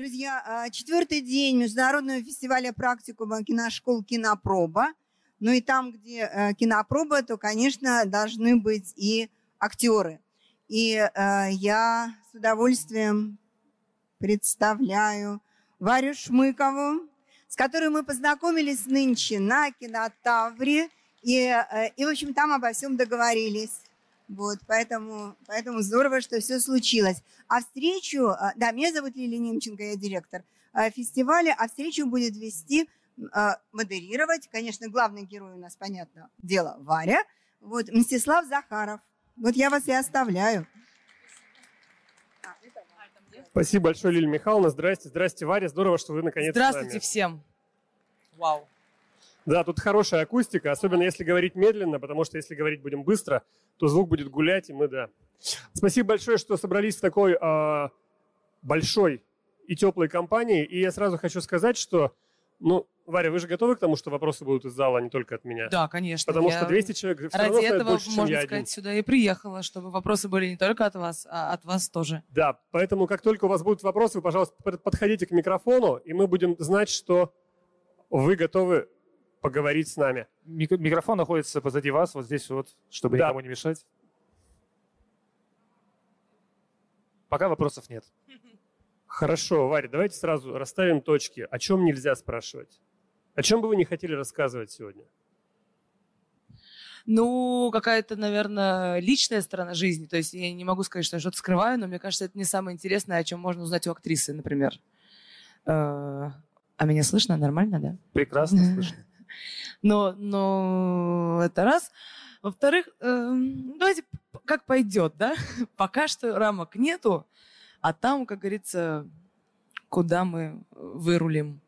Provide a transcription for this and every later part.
Друзья, а, четвертый день Международного фестиваля практикума киношкол «Кинопроба». Ну и там, где э, кинопроба, то, конечно, должны быть и актеры. И э, я с удовольствием представляю Варю Шмыкову, с которой мы познакомились нынче на кинотавре. И, э, и в общем, там обо всем договорились. Вот, поэтому, поэтому здорово, что все случилось. А встречу, э, да, меня зовут Лилия Немченко, я директор э, фестиваля, а встречу будет вести, модерировать, конечно, главный герой у нас, понятно, дело Варя, вот, Мстислав Захаров. Вот я вас и оставляю. Спасибо большое, Лилия Михайловна. Здрасте, здрасте, Варя. Здорово, что вы наконец Здравствуйте всем. Вау. Да, тут хорошая акустика, особенно если говорить медленно, потому что если говорить будем быстро, то звук будет гулять, и мы, да. Спасибо большое, что собрались в такой э, большой и теплой компании. И я сразу хочу сказать, что ну, Варя, вы же готовы к тому, что вопросы будут из зала, а не только от меня? Да, конечно. Потому что 200 человек все Ради равно этого, больше, можно сказать, один. сюда и приехала, чтобы вопросы были не только от вас, а от вас тоже. Да, поэтому как только у вас будут вопросы, вы, пожалуйста, под- подходите к микрофону, и мы будем знать, что вы готовы поговорить с нами. Мик- Микрофон находится позади вас, вот здесь вот, чтобы Да. никому не мешать. Пока вопросов нет. Хорошо, Варя, давайте сразу расставим точки. О чем нельзя спрашивать? О чем бы вы не хотели рассказывать сегодня? Ну, какая-то, наверное, личная сторона жизни. То есть я не могу сказать, что я что-то скрываю, но мне кажется, это не самое интересное, о чем можно узнать у актрисы, например. Э, А меня слышно? Нормально, да? Прекрасно слышно. Но, но это раз. Во-вторых, эм, давайте как пойдет, да? Пока что рамок нету, а там, как говорится, куда мы вырулим.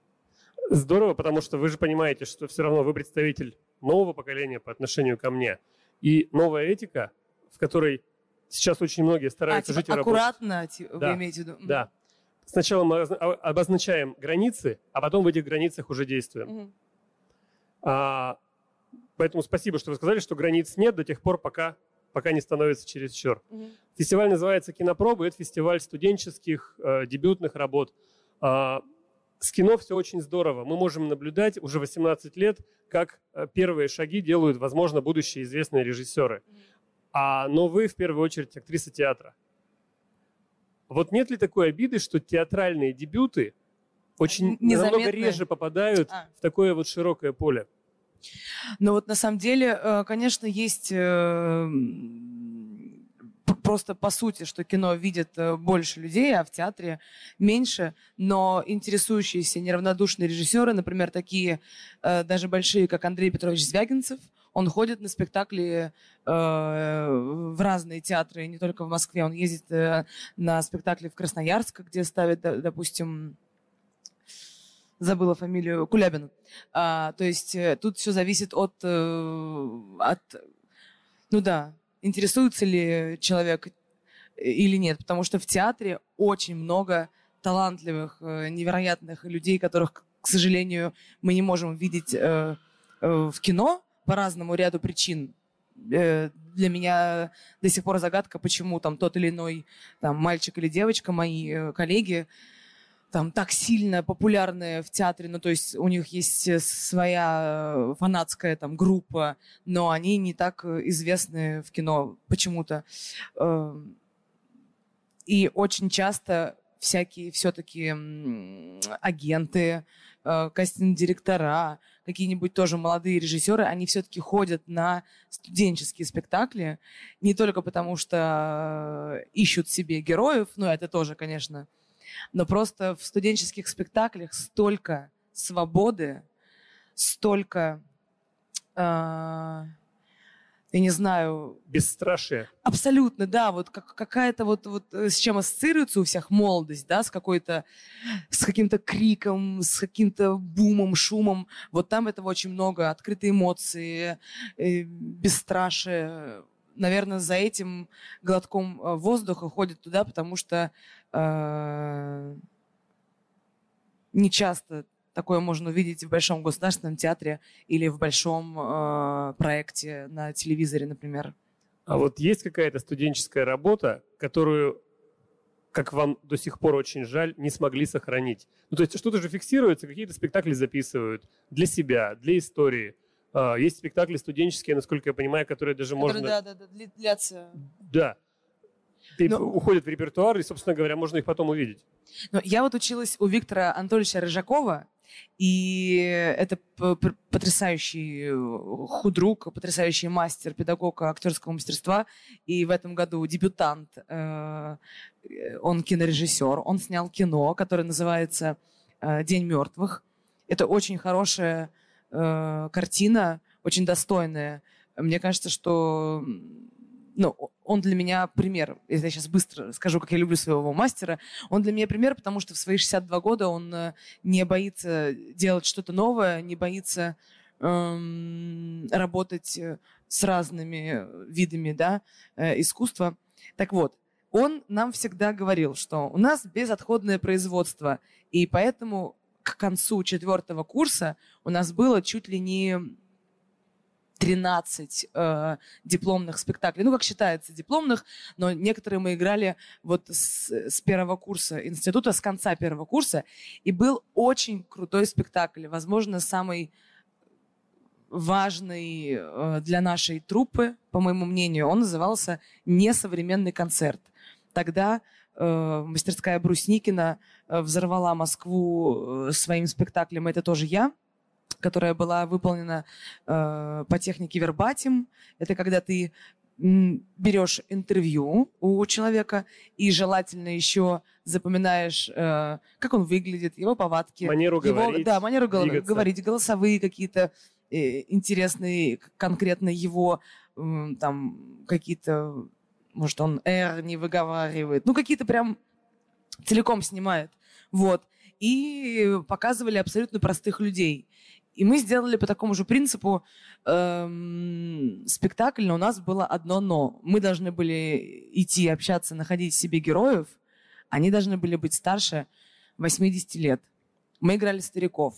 Здорово, потому что вы же понимаете, что все равно вы представитель нового поколения по отношению ко мне. И новая этика, в которой сейчас очень многие А, стараются типа, жить и работать. аккуратно, Да, вы имеете в виду? Да. Сначала мы а- обозначаем границы, а потом в этих границах уже действуем. Мгм. А, поэтому спасибо, что вы сказали, что границ нет до тех пор, пока, пока не становится чересчур. Мгм. Фестиваль называется «Кинопробы». Это фестиваль студенческих, э, дебютных работ. А, с кино все очень здорово. Мы можем наблюдать уже 18 лет, как э, первые шаги делают, возможно, будущие известные режиссеры. А, но вы, в первую очередь, актриса театра. Вот нет ли такой обиды, что театральные дебюты очень Н- намного реже попадают А. в такое вот широкое поле? Но вот на самом деле, э, конечно, есть э, просто по сути, что кино видит э, больше людей, а в театре меньше, но интересующиеся неравнодушные режиссеры, например, такие даже большие, как Андрей Петрович Звягинцев, он ходит на спектакли э, в разные театры, не только в Москве. Он ездит э, на спектакли в Красноярск, где ставят, допустим, забыла фамилию Кулябин. А, то есть э, тут все зависит от, э, от, ну да, интересуется ли человек или нет, потому что в театре очень много талантливых, э, невероятных людей, которых, к сожалению, мы не можем видеть э, э, в кино по разному ряду причин. Э, Для меня до сих пор загадка, почему там тот или иной там, мальчик или девочка, мои э, коллеги, там так сильно популярные в театре, ну то есть у них есть э, своя э, фанатская там группа, но они не так э, известны в кино почему-то. Эм, И очень часто всякие все-таки агенты, кастинг-директора, какие-нибудь тоже молодые режиссеры, они все-таки ходят на студенческие спектакли, не только потому что ищут себе героев, ну это тоже, конечно, но просто в студенческих спектаклях столько свободы, столько, э, я не знаю, Бесстрашие. абсолютно, да, вот как, какая-то вот, вот э, с чем ассоциируется у всех молодость, да, с какой-то, с каким-то криком, с каким-то бумом, шумом, вот там этого очень много, открытые эмоции, э, бесстрашие, наверное, за этим глотком э, воздуха ходят туда, потому что э, не часто такое можно увидеть в большом государственном театре или в большом э, проекте на телевизоре, например. А вот есть какая-то студенческая работа, которую как вам до сих пор очень жаль, не смогли сохранить? Ну, то есть что-то же фиксируется, какие-то спектакли записывают для себя, для истории. А, Есть спектакли студенческие, насколько я понимаю, которые даже Которые, можно... да, да, да, длятся. Да. И Но- уходят в репертуар, и, собственно говоря, можно их потом увидеть. Но я вот училась у Виктора Анатольевича Рыжакова, и это потрясающий э, худрук, потрясающий мастер, педагог актерского мастерства. И в этом году дебютант, э, э, он кинорежиссер, он снял кино, которое называется «День мертвых». Это очень хорошая э, картина, очень достойная. Мне кажется, что ну, он для меня пример. Если я сейчас быстро скажу, как я люблю своего мастера, он для меня пример, потому что в свои 62 года он э, не боится делать что-то новое, не боится эм, работать э, с разными видами да, э, искусства. Так вот, он нам всегда говорил, что у нас безотходное производство, и поэтому к концу четвертого курса у нас было чуть ли не 13 э, дипломных спектаклей. Ну, как считается, дипломных, но некоторые мы играли вот с, с первого курса института, с конца первого курса. И был очень крутой спектакль, возможно, самый важный э, для нашей труппы, по моему мнению. Он назывался «Несовременный концерт». Тогда мастерская Брусникина э, взорвала Москву э, своим спектаклем «Это тоже я», которая была выполнена э, по технике вербатим. Это когда ты берешь интервью у человека и желательно еще запоминаешь, э, как он выглядит, его повадки. Манеру его, говорить, Да, манеру двигаться. говорить, голосовые какие-то э, интересные, конкретно его там какие-то, может, он «р» не выговаривает. Ну, какие-то прям целиком снимает. Вот. И показывали абсолютно простых людей. И мы сделали по такому же принципу эм, спектакль, но у нас было одно «но». Мы должны были идти общаться, находить себе героев. Они должны были быть старше 80 лет. Мы играли стариков.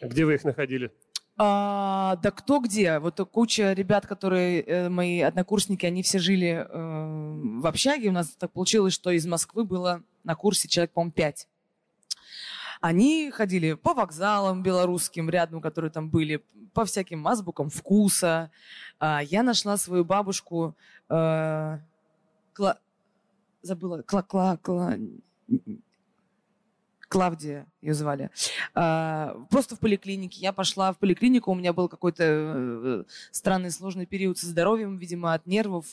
А Где вы их находили? А, да кто где? Вот куча ребят, которые э, мои однокурсники, они все жили э, в общаге. У нас так получилось, что из Москвы было на курсе человек, по-моему, пять. Они ходили по вокзалам белорусским рядом, которые там были, по всяким азбукам вкуса. А, я нашла свою бабушку, э, Кла- забыла, Кла, Кла, Кла, Клавдия ее звали. А, просто в поликлинике. Я пошла в поликлинику, у меня был какой-то э, странный сложный период со здоровьем, видимо, от нервов.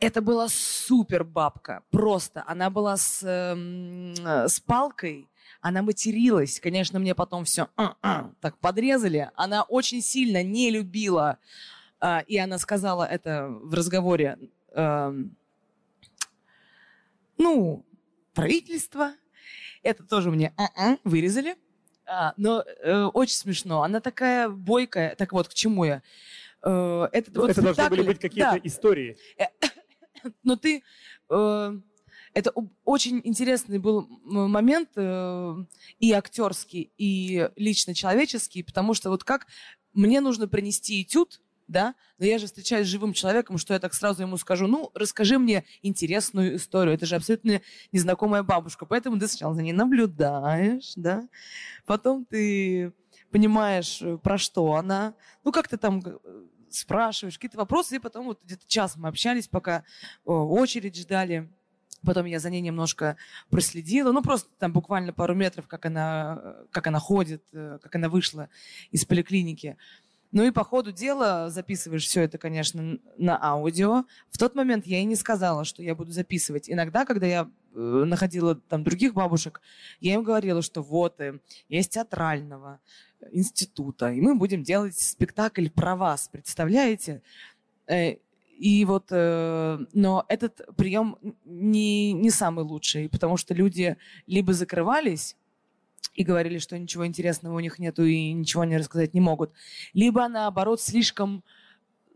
Это была супер бабка, просто. Она была с, эм, с палкой, она материлась. Конечно, мне потом все так подрезали. Она очень сильно не любила, а, и она сказала это в разговоре, эм, ну, правительство, это тоже мне «а-а» вырезали. А, но э, очень смешно. Она такая бойкая. Так вот, к чему я? Э, это Ну, вот это должны были быть какие-то Да, истории. но ты... э, это очень интересный был момент э, и актерский, и лично человеческий, потому что вот как мне нужно принести этюд, да, но я же встречаюсь с живым человеком, что я так сразу ему скажу, ну, расскажи мне интересную историю, это же абсолютно незнакомая бабушка, поэтому ты сначала за ней наблюдаешь, да, потом ты понимаешь, э, про что она, ну, как ты там э, спрашиваешь какие-то вопросы, и потом вот где-то час мы общались, пока о, очередь ждали. Потом я за ней немножко проследила, ну просто там буквально пару метров, как она, э, как она ходит, э, как она вышла из поликлиники. Ну и по ходу дела записываешь все это, конечно, на аудио. В тот момент я и не сказала, что я буду записывать. Иногда, когда я э, находила там других бабушек, я им говорила, что вот, э, из театрального института, и мы будем делать спектакль про вас, представляете? Э, И вот, э, но этот прием не, не самый лучший, потому что люди либо закрывались и говорили, что ничего интересного у них нету и ничего они рассказать не могут, либо наоборот слишком,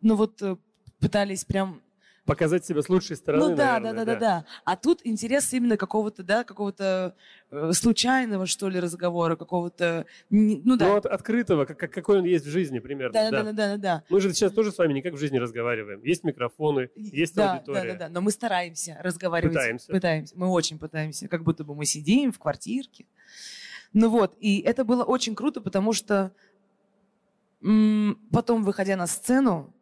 ну вот э, пытались прям Показать себя с лучшей стороны, Ну да, наверное, да, да, да, да. А тут интерес именно какого-то, да, какого-то э, случайного, что ли, разговора, какого-то, не- ну Ну, да. от открытого, как, как- какой он есть в жизни примерно. Да, да. да, да, да, да. Мы же сейчас тоже с вами не как в жизни разговариваем. Есть микрофоны, есть да, аудитория. Да, да, да. Но мы стараемся разговаривать. Пытаемся. Пытаемся. Мы очень пытаемся. Как будто бы мы сидим в квартирке. Ну вот. И это было очень круто, потому что потом, выходя на сцену,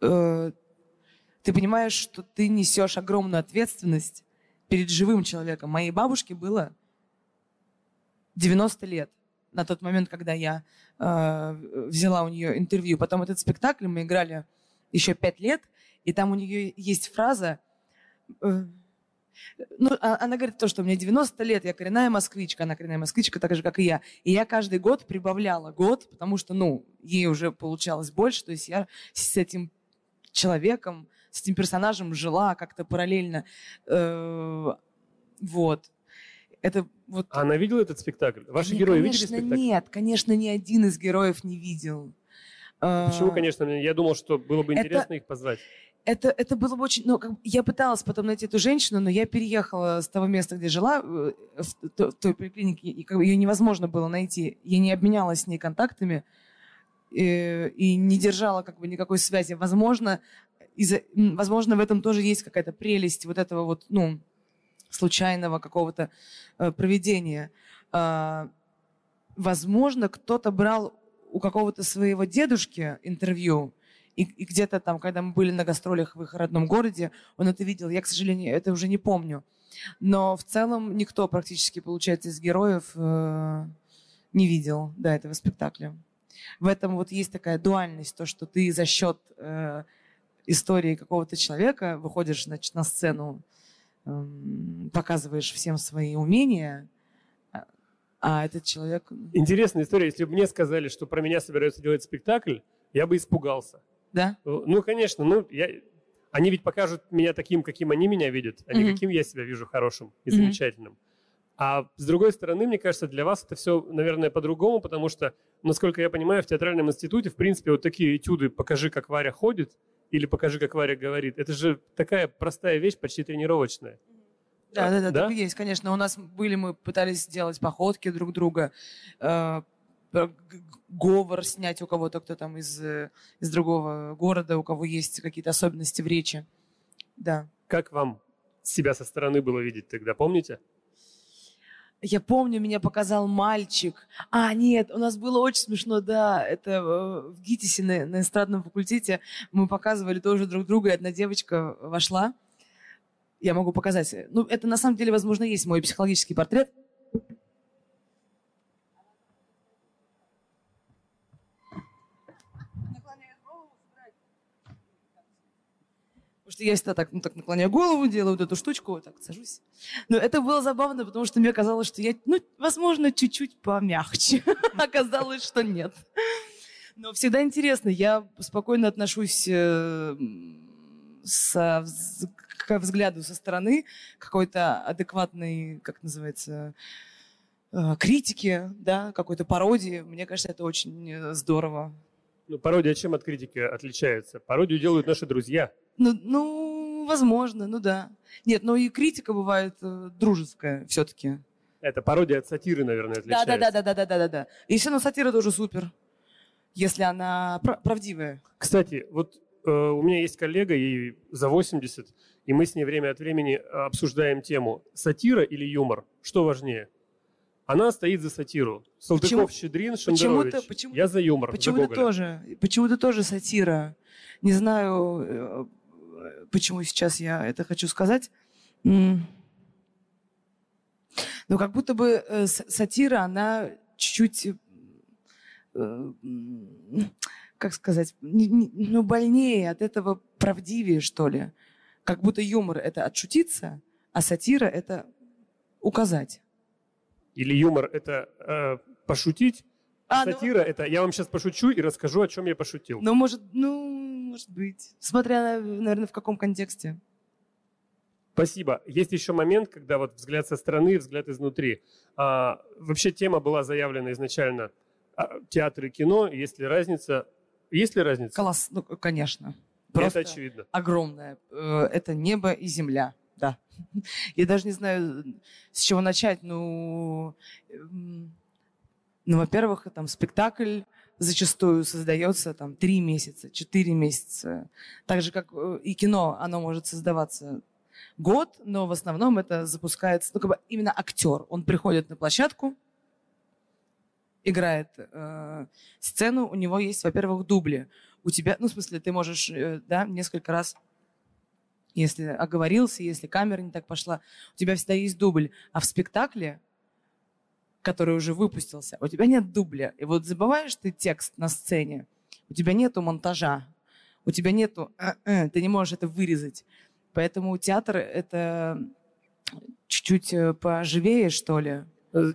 э, ты понимаешь, что ты несешь огромную ответственность перед живым человеком. Моей бабушке было 90 лет на тот момент, когда я э, взяла у нее интервью. Потом этот спектакль мы играли еще пять лет, и там у нее есть фраза, э, ну, а- она говорит то, что мне 90 лет, я коренная москвичка, она коренная москвичка, так же, как и я. И я каждый год прибавляла год, потому что, ну, ей уже получалось больше, то есть я с этим человеком, с этим персонажем жила как-то параллельно. Э, вот. Это вот... А она видела этот спектакль? Ваши Не, герои конечно, видели спектакль? нет, конечно, ни один из героев не видел. Почему, А, конечно, я думал, что было бы Это- интересно их позвать. Это, это было бы очень... Ну, как я пыталась потом найти эту женщину, но я переехала с того места, где жила, э, в, то- в той поликлинике, и как ее невозможно было найти. Я не обменялась с ней контактами э, и не держала как бы никакой связи. Возможно, м, возможно, в этом тоже есть какая-то прелесть вот этого вот, ну, случайного какого-то э, проведения. А, возможно, кто-то брал у какого-то своего дедушки интервью, и, и где-то там, когда мы были на гастролях в их родном городе, он это видел. Я, к сожалению, это уже не помню. Но в целом никто практически, получается, из героев э, не видел до этого спектакля. В этом вот есть такая дуальность, то, что ты за счет э, истории какого-то человека выходишь значит, на сцену, эм, показываешь всем свои умения, а- а этот человек... Интересная история. Если бы мне сказали, что про меня собираются делать спектакль, я бы испугался. Да? Ну, конечно, ну, я... они ведь покажут меня таким, каким они меня видят, а не Мгм. каким я себя вижу хорошим и Мгм. замечательным. А с другой стороны, мне кажется, для вас это все, наверное, по-другому, потому что, насколько я понимаю, в театральном институте, в принципе, вот такие этюды «покажи, как Варя ходит» или «покажи, как Варя говорит», это же такая простая вещь, почти тренировочная. Да, да, да, Да? так и есть, конечно. У нас были, мы пытались сделать походки друг друга, э, говор снять у кого-то, кто там из, э, из другого города, у кого есть какие-то особенности в речи. Да. Как вам себя со стороны было видеть тогда, помните? Я помню, меня показал мальчик. А, нет, у нас было очень смешно, да. Это э, в ГИТИСе на, на эстрадном факультете мы показывали тоже друг друга, и одна девочка вошла. Я могу показать. Ну, это на самом деле, возможно, есть мой психологический портрет. Потому что я всегда так, ну, так наклоняю голову, делаю вот эту штучку, вот так сажусь. Но это было забавно, потому что мне казалось, что я, ну, возможно, чуть-чуть помягче. Оказалось, что нет. Но всегда интересно. Я спокойно отношусь э, со к взгляду со стороны какой-то адекватной, как называется, э, критики, да, какой-то пародии. Мне кажется, это очень э, здорово. Ну, пародия чем от критики отличается? Пародию делают наши друзья. Ну, ну, возможно, ну да. Нет, но и критика бывает э, дружеская все-таки. Это пародия от сатиры, наверное, отличается. да, да, да, да, да, да, да, да. И все равно сатира тоже супер, если она пра- правдивая. Кстати, вот э, у меня есть коллега, ей за 80, и мы с ней время от времени обсуждаем тему сатира или юмор. Что важнее? Она стоит за сатиру. Салтыков, Щедрин, Шендерович. почему-то- почему- Я за юмор, Почему-то тоже, почему-то тоже сатира. Не знаю, э, почему сейчас я это хочу сказать. Но как будто бы э, сатира, она чуть-чуть, э, как сказать, ну, больнее, от этого правдивее, что ли. Как будто юмор — это отшутиться, а сатира — это указать. Или юмор – это э, пошутить, А, ну, сатира – это я вам сейчас пошучу и расскажу, о чем я пошутил. Ну, может, ну, может быть. Смотря, наверное, в каком контексте. Спасибо. Есть еще момент, когда вот взгляд со стороны, взгляд изнутри. А, вообще тема была заявлена изначально а, театр и кино. Есть ли разница? Есть ли разница? Колосс, ну, конечно. Просто Это очевидно. огромное. Э, Это небо и земля, да. Я даже не знаю, с чего начать. Ну, м, ну во-первых, там спектакль зачастую создается там три месяца, четыре месяца. Так же, как э, и кино, оно может создаваться год, но в основном это запускается, ну, как бы именно актер. Он приходит на площадку, играет э, сцену, у него есть, во-первых, дубли. У тебя, ну, в смысле, ты можешь, э, да, несколько раз, если оговорился, если камера не так пошла, у тебя всегда есть дубль. А в спектакле, который уже выпустился, у тебя нет дубля. И вот забываешь ты текст на сцене, у тебя нету монтажа, у тебя нету, ты не можешь это вырезать. Поэтому театр — это чуть-чуть э, поживее, что ли.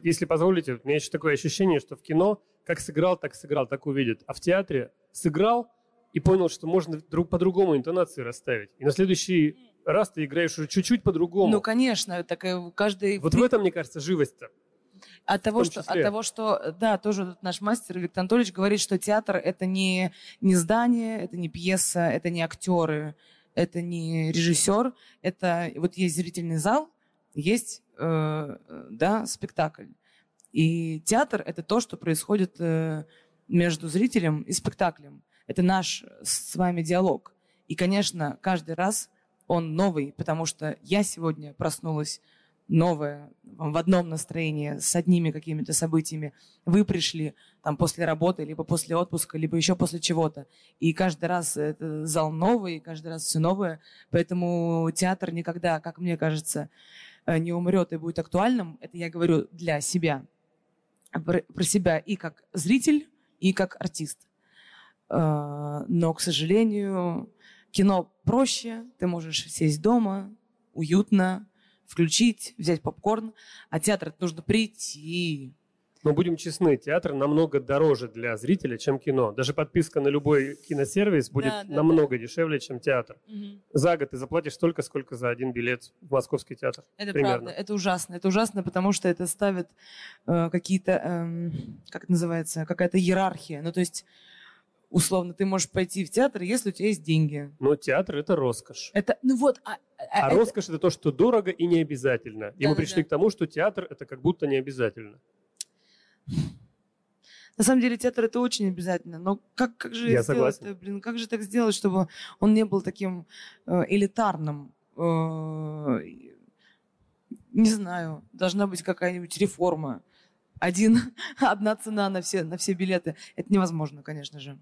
Если позволите, у меня еще такое ощущение, что в кино как сыграл, так сыграл, так увидит. А в театре сыграл и понял, что можно друг по-другому интонации расставить. И на следующий раз ты играешь уже чуть-чуть по-другому. Ну, конечно, так каждый... вот в этом, мне кажется, живость-то. От того, что, от того, что, да, тоже наш мастер Виктор Анатольевич говорит, что театр это не, не здание, это не пьеса, это не актеры, это не режиссер, это вот есть зрительный зал, есть, э, да, спектакль. И театр это то, что происходит э, между зрителем и спектаклем. Это наш с вами диалог. И, конечно, каждый раз он новый, потому что я сегодня проснулась новое, в одном настроении, с одними какими-то событиями. Вы пришли там после работы, либо после отпуска, либо еще после чего-то. И каждый раз это зал новый, каждый раз все новое. Поэтому театр никогда, как мне кажется, э, не умрет и будет актуальным. Это я говорю для себя. Про, себя и как зритель, и как артист. Э, Но, к сожалению, кино проще. Ты можешь сесть дома, уютно, включить, взять попкорн, а театр это нужно прийти. Но будем честны, театр намного дороже для зрителя, чем кино. Даже подписка на любой киносервис будет Да, да, намного дешевле, чем театр. За год ты заплатишь столько, сколько за один билет в московский театр. Это Примерно. правда, это ужасно. Это ужасно, потому что это ставит э, какие-то, эм, как это называется, какая-то иерархия. Ну, то есть, условно, ты можешь пойти в театр, если у тебя есть деньги. Но театр – это роскошь. Это, ну вот, а, А это- роскошь – это то, что дорого и не обязательно. И мы пришли к тому, что театр – это как будто не обязательно. На самом деле театр это очень обязательно, но как, как же Я сделать, согласен. блин, как же так сделать, чтобы он не был таким э, элитарным? Э, не знаю, должна быть какая-нибудь реформа. Один, одна цена на все, на все билеты. Это невозможно, конечно же.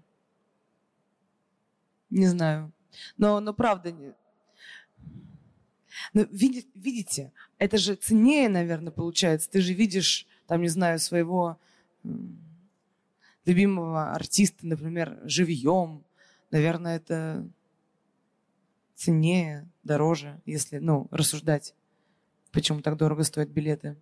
Не знаю. Но, но правда, но види- видите, это же ценнее, наверное, получается. Ты же видишь, там, не знаю, своего любимого артиста, например, живьем. Наверное, это ценнее, дороже, если, ну, рассуждать, почему так дорого стоят билеты.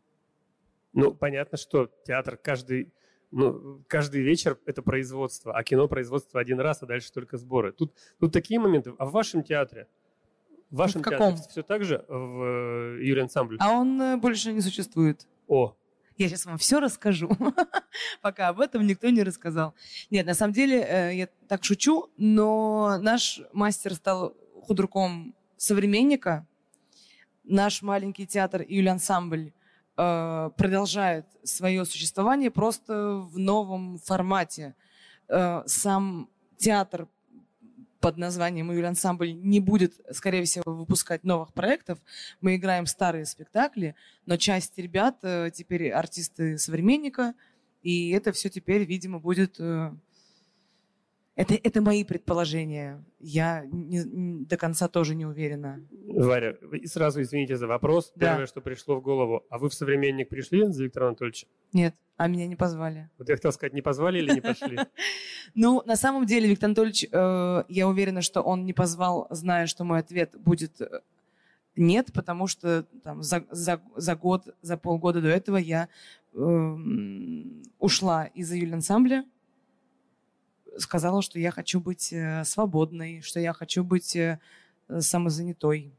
Ну, понятно, что театр каждый, ну, каждый вечер – это производство, а кино – производство один раз, а дальше только сборы. Тут, тут такие моменты. А в вашем театре? В вашем В каком? театре все так же в э, Юрий ансамбль? А он э, больше не существует. О, Я сейчас вам все расскажу, пока об этом никто не рассказал. Нет, на самом деле, э, я так шучу, но наш мастер стал худруком современника. Наш маленький театр Юлий ансамбль продолжает свое существование просто в новом формате. Э, Сам театр под названием «Юлий ансамбль» не будет, скорее всего, выпускать новых проектов. Мы играем старые спектакли, но часть ребят э, теперь артисты современника, и это все теперь, видимо, будет... Это, это мои предположения. Я не- не- до конца тоже не уверена. Варя, сразу извините за вопрос. Да. Первое, что пришло в голову. А вы в «Современник» пришли за Виктором Анатольевичем? Нет, а меня не позвали. Вот я хотел сказать, не позвали или не пошли? Ну, на самом деле, Виктор Анатольевич, э, я уверена, что он не позвал, зная, что мой ответ будет э, нет, потому что там, за, за, за год, за полгода до этого я эм, ушла из июля ансамбля, сказала, что я хочу быть э, свободной, что я хочу быть э, самозанятой,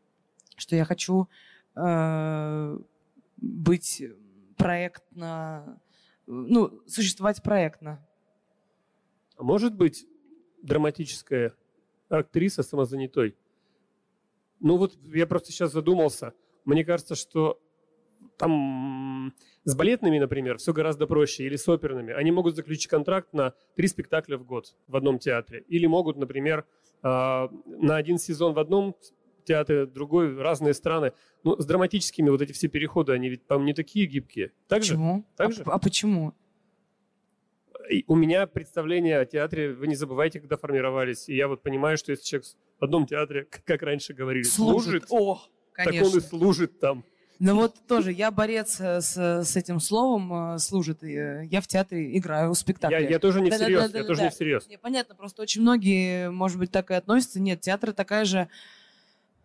что я хочу э, быть проектно, ну, существовать проектно. А может быть драматическое актриса самозанятой. Ну вот я просто сейчас задумался. Мне кажется, что там с балетными, например, все гораздо проще, или с оперными. Они могут заключить контракт на три спектакля в год в одном театре. Или могут, например, а, на один сезон в одном театре, другой, разные страны. Ну, с драматическими вот эти все переходы, они ведь, по-моему, не такие гибкие. Так же? Почему? Так а, же? а почему? И у меня представление о театре, вы не забывайте, когда формировались. И я вот понимаю, что если человек в одном театре, как раньше говорили, служит, О, так конечно. он и служит там. Ну вот тоже я борец э, с, с этим словом, э, служит. э, Я в театре играю спектакли. Я, я тоже не Да-да-да-да-да. всерьез, я тоже не всерьез. Не, понятно, просто очень многие, может быть, так и относятся. Нет, театр такая же,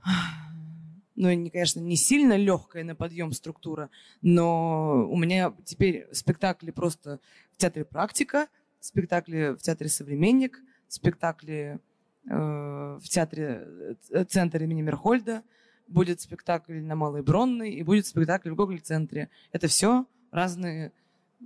ну, не, конечно, не сильно легкая на подъем структура, но у меня теперь спектакли просто в театре «Практика», спектакли в театре «Современник», спектакли э, в театре э, «Центр имени Мерхольда», будет спектакль на Малой Бронной и будет спектакль в Гоголь-центре. Это все разные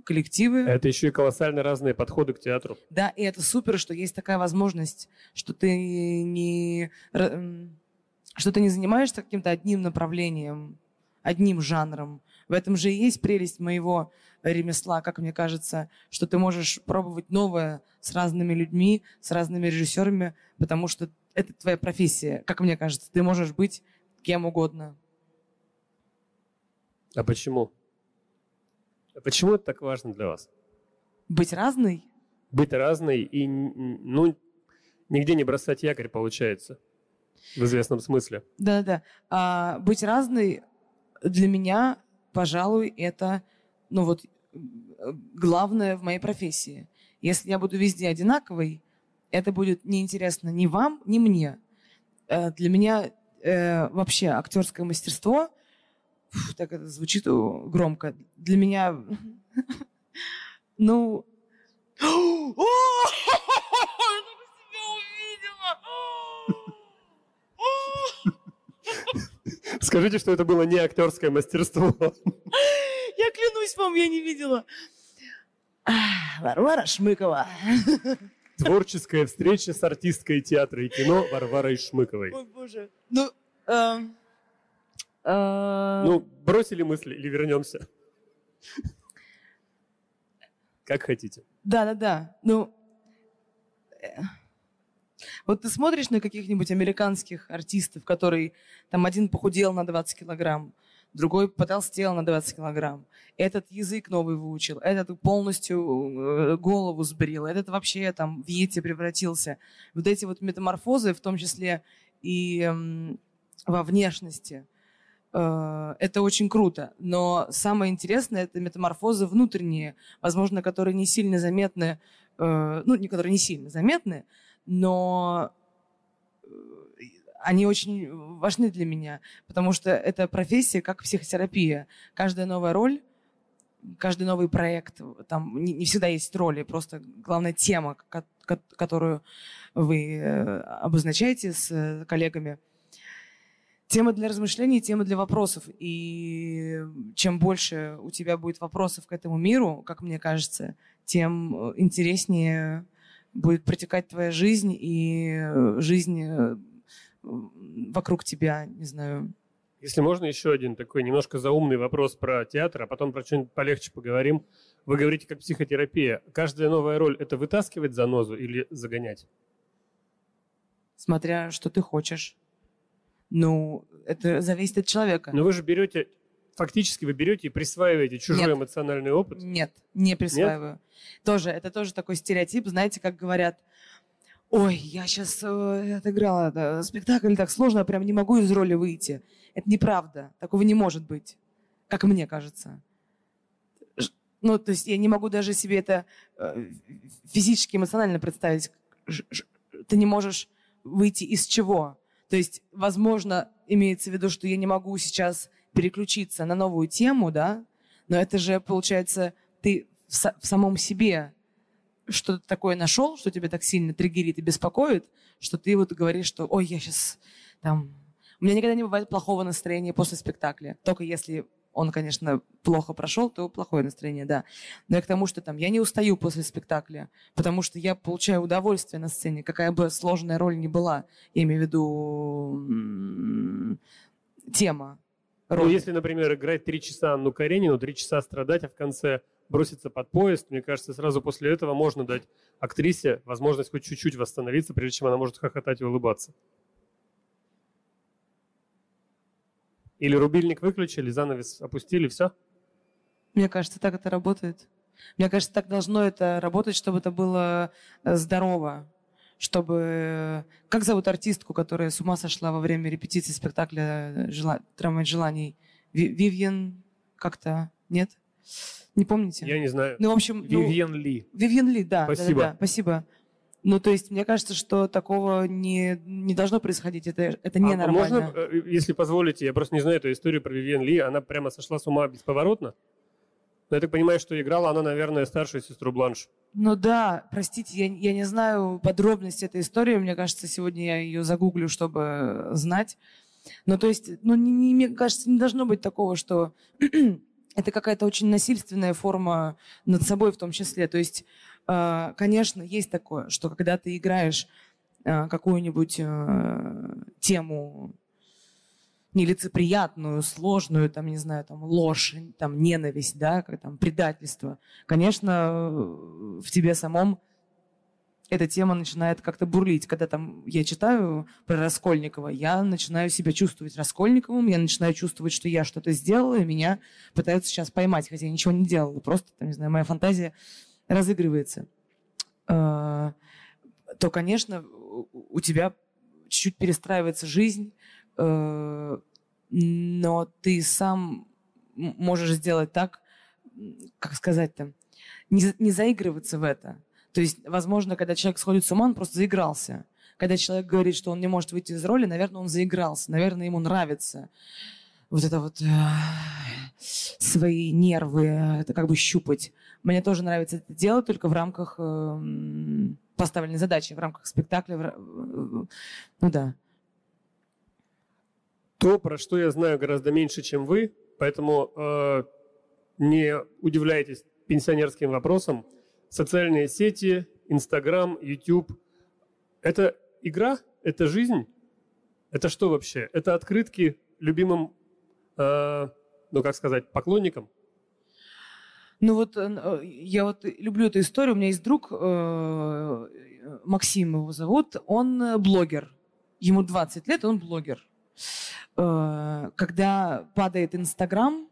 коллективы. Это еще и колоссально разные подходы к театру. Да, и это супер, что есть такая возможность, что ты не, что ты не занимаешься каким-то одним направлением, одним жанром. В этом же и есть прелесть моего ремесла, как мне кажется, что ты можешь пробовать новое с разными людьми, с разными режиссерами, потому что это твоя профессия, как мне кажется. Ты можешь быть кем угодно. А почему? А почему это так важно для вас? Быть разной? Быть разной и, ну, нигде не бросать якорь, получается, в известном смысле. Да-да-да. А, быть разной для меня, пожалуй, это, ну вот, главное в моей профессии. Если я буду везде одинаковой, это будет неинтересно ни вам, ни мне. Э, Для меня э, вообще актерское мастерство, фу, так это звучит громко, для меня, ну... Я увидела! Скажите, что это было не актерское мастерство. Я клянусь вам, я не видела. Варвара Шмыкова. Творческая встреча с артисткой театра и кино Варварой Шмыковой. Ой, боже. Ну, эм, э, Ну, бросили мысли или вернемся? Как хотите. да-да-да. Ну, э, вот ты смотришь на каких-нибудь американских артистов, который там один похудел на 20 килограмм, другой потолстел на 20 килограмм, этот язык новый выучил, этот полностью э, голову сбрил, этот вообще там в йети превратился. Вот эти вот метаморфозы, в том числе и эм, во внешности, э, это очень круто. Но самое интересное это метаморфозы внутренние, возможно, которые не сильно заметны, э, ну, не которые не сильно заметны, но они очень важны для меня, потому что это профессия как психотерапия. Каждая новая роль, каждый новый проект, там не, не всегда есть роли, просто главная тема, ко- ко- которую вы э, обозначаете с э, коллегами. Тема для размышлений, тема для вопросов. И чем больше у тебя будет вопросов к этому миру, как мне кажется, тем э, интереснее будет протекать твоя жизнь и жизнь вокруг тебя, не знаю. Если можно, еще один такой немножко заумный вопрос про театр, а потом про что-нибудь полегче поговорим. Вы говорите, как психотерапия. Каждая новая роль – это вытаскивать занозу или загонять? Смотря что ты хочешь. Ну, это зависит от человека. Но вы же берете, фактически вы берете и присваиваете чужой Нет. эмоциональный опыт. Нет, не присваиваю. Тоже, это тоже такой стереотип, знаете, как говорят, ой, я сейчас отыграла это, спектакль так сложно, прям не могу из роли выйти. Это неправда, такого не может быть, как мне кажется. Ну, то есть я не могу даже себе это э, физически, эмоционально представить. Ты не можешь выйти из чего? То есть, возможно, имеется в виду, что я не могу сейчас переключиться на новую тему, да, но это же, получается, ты в, в самом себе что-то такое нашел, что тебя так сильно триггерит и беспокоит, что ты вот говоришь, что ой, я сейчас там... У меня никогда не бывает плохого настроения после спектакля. Только если он, конечно, плохо прошел, то плохое настроение, да. Но я к тому, что там я не устаю после спектакля, потому что я получаю удовольствие на сцене, какая бы сложная роль ни была. Я имею в виду м, Ну, если, например, играть три часа Анну Каренину, три часа страдать, а в конце броситься под поезд, мне кажется, сразу после этого можно дать актрисе возможность хоть чуть-чуть восстановиться, прежде чем она может хохотать и улыбаться. Или рубильник выключили, занавес опустили, все? Мне кажется, так это работает. Мне кажется, так должно это работать, чтобы это было э, здорово. Чтобы... Как зовут артистку, которая с ума сошла во время репетиции спектакля э, жела... «Трамвай желаний»? Ви- Вивьен как-то? Нет? Не помните? Я не знаю. Ну, в общем... ну, Вивьен Ли. Вивьен Ли, да. да, Спасибо. Да, да, спасибо. Ну, то есть, мне кажется, что такого не, не должно происходить. Это, это А ненормально. можно, э, если позволите, я просто не знаю эту историю про Вивиан Ли, она прямо сошла с ума бесповоротно? Но я так понимаю, что играла она, наверное, старшую сестру Бланш. Ну да, простите, я, я не знаю подробности этой истории. Мне кажется, сегодня я ее загуглю, чтобы знать. Ну, то есть, ну, не, не- мне кажется, не должно быть такого, что это какая-то очень насильственная форма над собой в том числе. То есть, э, конечно, есть такое, что когда ты играешь э, какую-нибудь э, тему нелицеприятную, сложную, там, не знаю, там, ложь, там, ненависть, да, как там, предательство, конечно, в тебе самом эта тема начинает как-то бурлить. Когда там я читаю про Раскольникова, я начинаю себя чувствовать Раскольниковым, я начинаю чувствовать, что я что-то сделала, и меня пытаются сейчас поймать, хотя я ничего не делала. Просто, там, не знаю, моя фантазия разыгрывается. Э, То, конечно, у тебя чуть-чуть перестраивается жизнь, э, но ты сам можешь сделать так, как сказать-то, не, не заигрываться в это. То есть, возможно, когда человек сходит с ума, он просто заигрался. Когда человек говорит, что он не может выйти из роли, наверное, он заигрался, наверное, ему нравится вот это вот э, свои нервы, это как бы щупать. Мне тоже нравится это делать, только в рамках э, поставленной задачи, в рамках спектакля. в ра- э, Ну да. То, про что я знаю гораздо меньше, чем вы, поэтому э, не удивляйтесь пенсионерским вопросам. Социальные сети, Инстаграм, YouTube – это игра, это жизнь, это что вообще? Это открытки любимым, э, ну как сказать, поклонникам? Ну вот э, я вот люблю эту историю. У меня есть друг, э, Максим его зовут, он э, блогер. Ему 20 лет, он блогер. Э, Когда падает Инстаграм,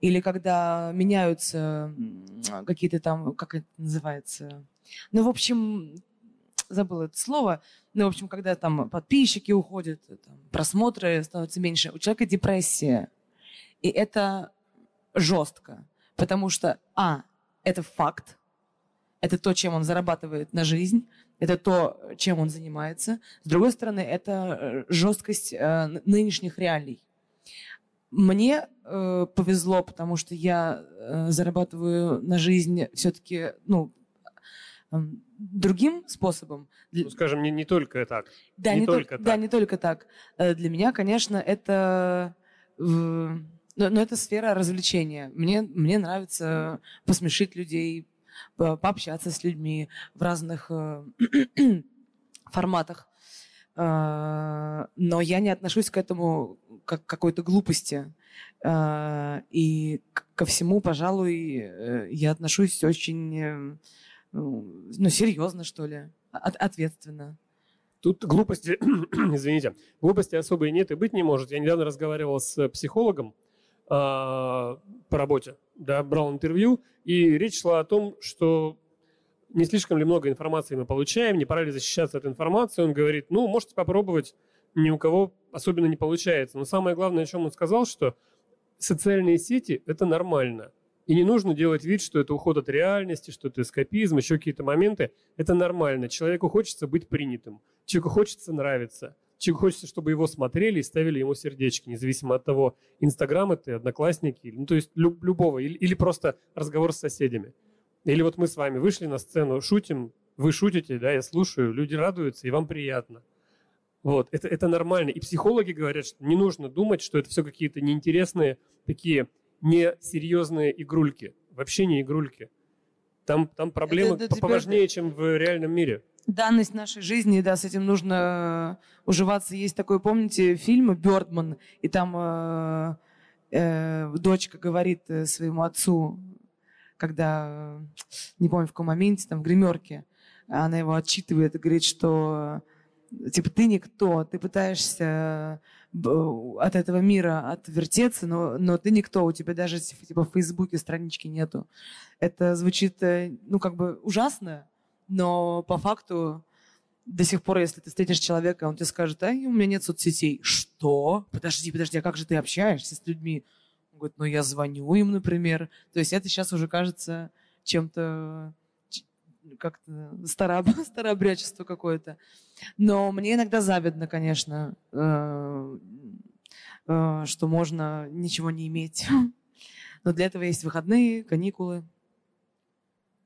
или когда меняются какие-то там, как это называется, ну, в общем, забыла это слово, ну, в общем, когда там подписчики уходят, там, просмотры становятся меньше, у человека депрессия. И это жестко. Потому что, а, это факт, это то, чем он зарабатывает на жизнь, это то, чем он занимается. С другой стороны, это э, жесткость э, нынешних реалий. Мне э, повезло, потому что я э, зарабатываю на жизнь все-таки, ну, эм, другим способом. Ну, скажем, не, не только так. да, Не не, только только, да, так. не только так. Э, Для меня, конечно, это, э, но, но это сфера развлечения. Мне, мне нравится посмешить людей, пообщаться с людьми в разных э, форматах. Э, Но я не отношусь к этому как к какой-то глупости. Э, И ко всему, пожалуй, э, я отношусь очень, э, ну, ну, серьезно, что ли, от- ответственно. Тут глупости, извините, глупости особой нет и быть не может. Я недавно разговаривал с психологом по работе, да, брал интервью, и речь шла о том, что не слишком ли много информации мы получаем, не пора ли защищаться от информации. Он говорит, ну, можете попробовать, ни у кого особенно не получается. Но самое главное, о чем он сказал, что социальные сети – это нормально. И не нужно делать вид, что это уход от реальности, что это эскапизм, еще какие-то моменты. Это нормально. Человеку хочется быть принятым. Человеку хочется нравиться. Человеку хочется, чтобы его смотрели и ставили ему сердечки, независимо от того, Инстаграм это, Одноклассники, ну, то есть люб- любого, или, или просто разговор с соседями. Или вот мы с вами вышли на сцену, шутим, вы шутите, да, я слушаю, люди радуются, и вам приятно. Вот, это, это нормально. И психологи говорят, что не нужно думать, что это все какие-то неинтересные такие не серьезные игрульки, вообще не игрульки. Там, там проблемы Это- это поважнее, чем в реальном мире. Данность нашей жизни, да, с этим нужно э, уживаться. Есть такой, помните, фильм «Бёрдман», и там э, э, дочка говорит э, своему отцу, когда, э, не помню в каком моменте, там в гримерке, она его отчитывает и говорит, что типа ты никто, ты пытаешься от этого мира отвертеться, но, но ты никто, у тебя даже типа в Фейсбуке странички нету. Это звучит, ну, как бы ужасно, но по факту до сих пор, если ты встретишь человека, он тебе скажет, а у меня нет соцсетей. Что? Подожди, подожди, а как же ты общаешься с людьми? Он говорит, ну я звоню им, например. То есть это сейчас уже кажется чем-то как-то староб... старообрядчество какое-то. Но мне иногда завидно, конечно, э, э, что можно ничего не иметь. Но для этого есть выходные, каникулы.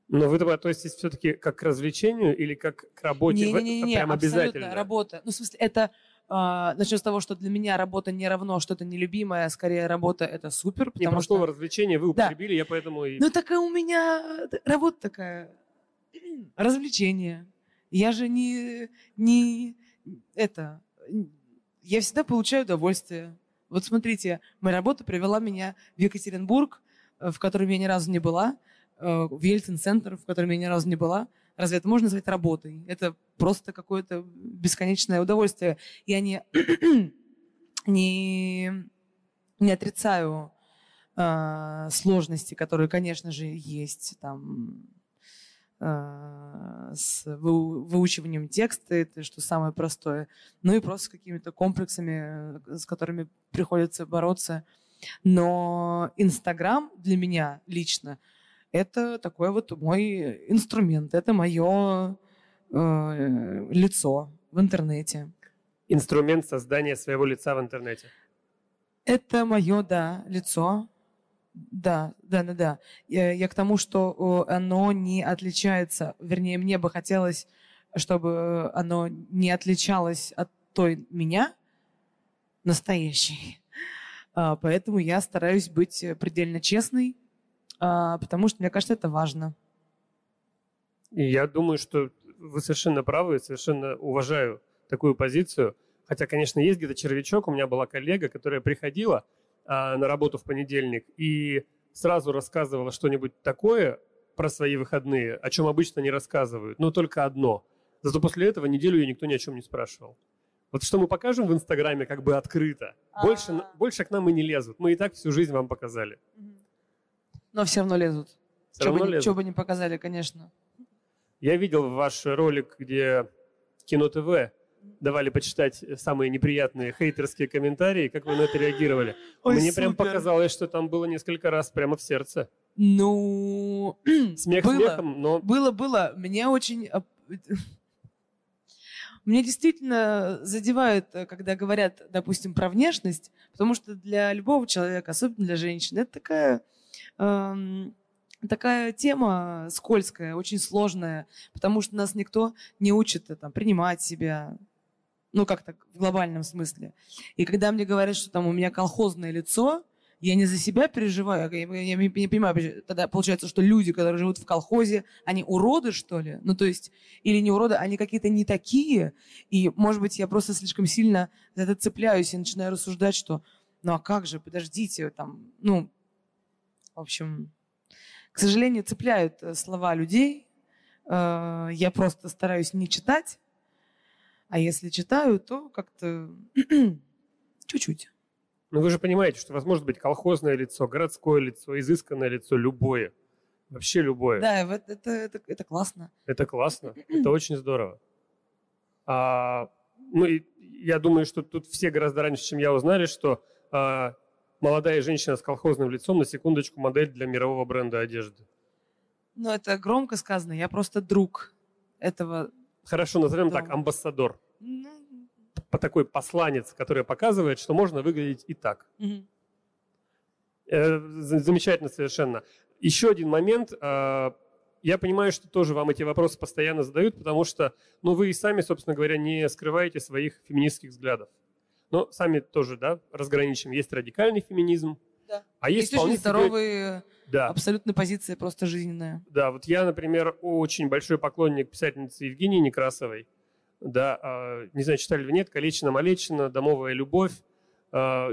Но вы есть все-таки как к развлечению или как к работе? В- Не-не-не, прям абсолютно обязательно. работа. Ну, в смысле, это а, начнем с того, что для меня работа не равно что-то нелюбимое, а скорее работа это супер, Не, потому про что... слово развлечение вы Да. употребили, я поэтому и... Ну, такая у меня э, работа такая, развлечение. Я же не, не это, я всегда получаю удовольствие. Вот смотрите, моя работа привела меня в Екатеринбург, э, в котором я ни разу не была, э, в Ельцин-центр, в котором я ни разу не была. Разве это можно назвать работой? Это просто какое-то бесконечное удовольствие. Я не, не, не отрицаю э, сложности, которые, конечно же, есть там э, с выу- выучиванием текста, это что самое простое, ну и просто с какими-то комплексами, э, с которыми приходится бороться. Но Инстаграм для меня лично это такой вот мой инструмент, это мое э, лицо в интернете. Инструмент создания своего лица в интернете. Это мое, да, лицо. Да, да, да, да. Я, я к тому, что э, оно не отличается, вернее, мне бы хотелось, чтобы оно не отличалось от той меня настоящей. А, Поэтому я стараюсь быть предельно честной, потому что мне кажется, это важно. Я думаю, что вы совершенно правы, и совершенно уважаю такую позицию. Хотя, конечно, есть где-то червячок. У меня была коллега, которая приходила а, на работу в понедельник и сразу рассказывала что-нибудь такое про свои выходные, о чем обычно не рассказывают, но только одно. Зато после этого неделю ее никто ни о чем не спрашивал. Вот что мы покажем в Инстаграме как бы открыто. Больше, А. больше к нам и не лезут. Мы и так всю жизнь вам показали. Но все равно лезут. Все Что бы, равно ни- лезут. чё бы не показали, конечно. Я видел ваш ролик, где Кино ТВ давали почитать самые неприятные хейтерские комментарии. Как вы на это реагировали? Ой, Мне прям супер. показалось, что там было несколько раз прямо в сердце. Ну, Смех было. смехом, но Было, было. Меня очень... Меня действительно задевает, э, когда говорят, допустим, про внешность, потому что для любого человека, особенно для женщин, это такая, такая тема скользкая, очень сложная, потому что нас никто не учит э, там, принимать себя, ну, как-то в глобальном смысле. И когда мне говорят, что там у меня колхозное лицо, я не за себя переживаю, я, я не не понимаю, тогда получается, что люди, которые живут в колхозе, они уроды, что ли? Ну, то есть, или не уроды, они какие-то не такие, и, может быть, я просто слишком сильно за это цепляюсь и начинаю рассуждать, что, ну, а как же, подождите, там, ну, в общем, к сожалению, цепляют э, слова людей, Э, я просто стараюсь не читать, а если читаю, то как-то чуть-чуть. ну, вы же понимаете, что возможно быть колхозное лицо, городское лицо, изысканное лицо, любое. Вообще любое. Да, в- это, это, это классно. Это классно, это очень здорово. А, ну и я думаю, что тут все гораздо раньше, чем я, узнали, что а, молодая женщина с колхозным лицом, на секундочку, модель для мирового бренда одежды. Но это громко сказано. Я просто друг этого. Хорошо, назовем Да. так, амбассадор. Ну, По такой посланец, который показывает, что можно выглядеть и так. за- Замечательно совершенно. Еще один момент. э, Я понимаю, что тоже вам эти вопросы постоянно задают, потому что ну, вы и сами, собственно говоря, не скрываете своих феминистских взглядов. Но сами тоже да, разграничим. Есть радикальный феминизм, Да. А есть, Есть очень вполне себе- здоровые, Да. абсолютно позиция просто жизненная. Да, вот я, например, очень большой поклонник писательницы Евгении Некрасовой. Да, а, не знаю, читали ли нет, «Калечина-малечина», «Домовая любовь». А,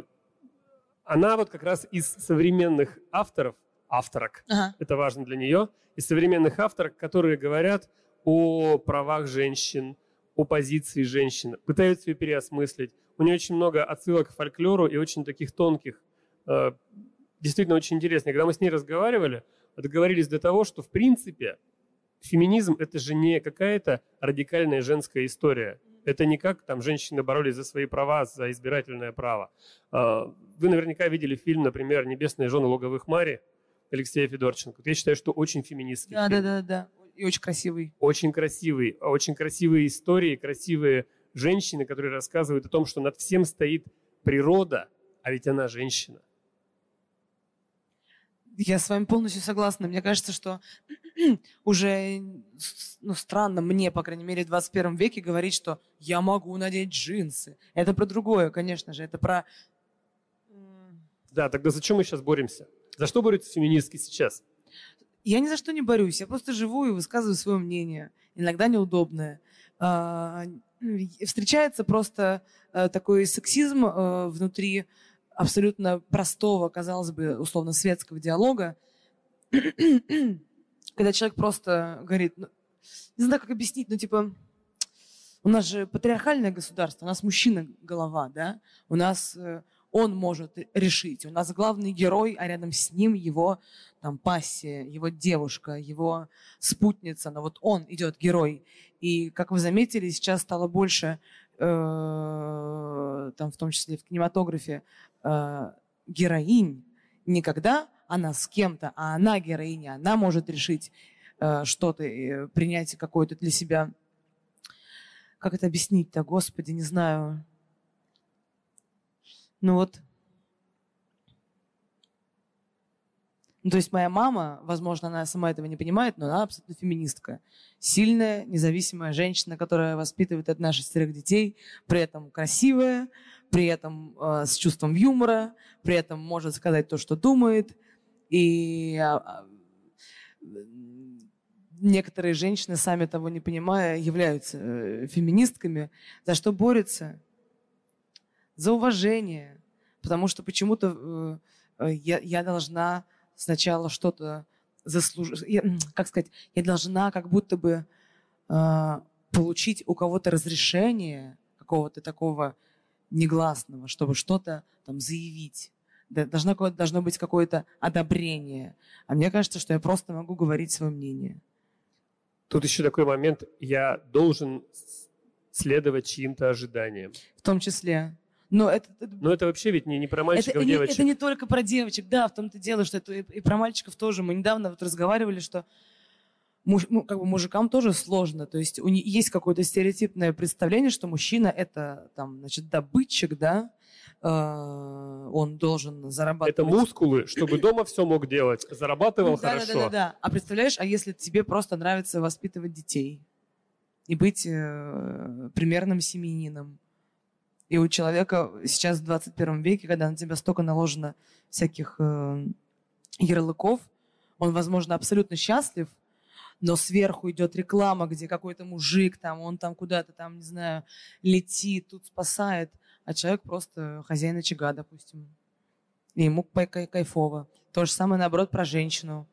Она вот как раз из современных авторов, авторок, Ага. это важно для нее, из современных авторок, которые говорят о правах женщин, о позиции женщин, пытаются ее переосмыслить. У нее очень много отсылок к фольклору и очень таких тонких, э, действительно очень интересно. И Когда мы с ней разговаривали, договорились до того, что в принципе феминизм это же не какая-то радикальная женская история. Это не как там женщины боролись за свои права, за избирательное право. А, Вы наверняка видели фильм, например, «Небесные жены луговых Мари» Алексея Федорченко. Я считаю, что очень феминистский Да, фильм. да, да, да. И очень красивый. Очень красивый, очень красивые истории, красивые женщины, которые рассказывают о том, что над всем стоит природа, а ведь она женщина. Я с вами полностью согласна. Мне кажется, что уже ну, странно мне, по крайней мере, в 21 веке говорить, что я могу надеть джинсы. Это про другое, конечно же. Это про... Да, тогда зачем мы сейчас боремся? За что борются феминистки сейчас? Я ни за что не борюсь. Я просто живу и высказываю свое мнение. Иногда неудобное. Встречается просто э, такой сексизм э, внутри абсолютно простого, казалось бы, условно светского диалога, когда человек просто говорит, ну, не знаю, как объяснить, но типа, у нас же патриархальное государство, у нас мужчина голова, да, у нас э, он может решить, у нас главный герой, а рядом с ним его там пассия, его девушка, его спутница, но вот он идет герой. И, как вы заметили, сейчас стало больше, э, там, в том числе в кинематографе, э, героинь. Не когда она с кем-то, а она героиня, она может решить э, что-то, э, принять какое-то для себя... Как это объяснить-то, господи, не знаю. Ну вот, Ну, то есть моя мама, возможно, она сама этого не понимает, но она абсолютно феминистка. Сильная, независимая женщина, которая воспитывает от наших шестерых детей, при этом красивая, при этом э, с чувством юмора, при этом может сказать то, что думает. И а, а, некоторые женщины, сами того не понимая, являются э, феминистками. За что борются? За уважение. Потому что почему-то э, э, я, я должна сначала что-то заслужить. Как сказать? Я должна как будто бы э, получить у кого-то разрешение какого-то такого негласного, чтобы что-то там заявить. Должно, должно быть какое-то одобрение. А мне кажется, что я просто могу говорить свое мнение. Тут еще такой момент, я должен следовать чьим-то ожиданиям. В том числе. Но это, это- Но это вообще ведь не, не про это, мальчиков, не, девочек. это не только про девочек, да, в том-то дело, что это и, и про мальчиков тоже. Мы недавно вот разговаривали, что муж- ну, как бы мужикам тоже сложно. То есть у них есть какое-то стереотипное представление, что мужчина это там, значит, добытчик, да, э, он должен зарабатывать. Это мускулы, чтобы дома все мог делать. Зарабатывал Ну, да, хорошо. Да, да, да, да. А представляешь, а если тебе просто нравится воспитывать детей и быть э, примерным семьянином, и у человека сейчас в 21 веке, когда на тебя столько наложено всяких э, ярлыков, он, возможно, абсолютно счастлив, но сверху идет реклама, где какой-то мужик там, он там куда-то там, не знаю, летит, тут спасает, а человек просто хозяин очага, допустим. И ему кай- кай- кайфово. То же самое, наоборот, про женщину.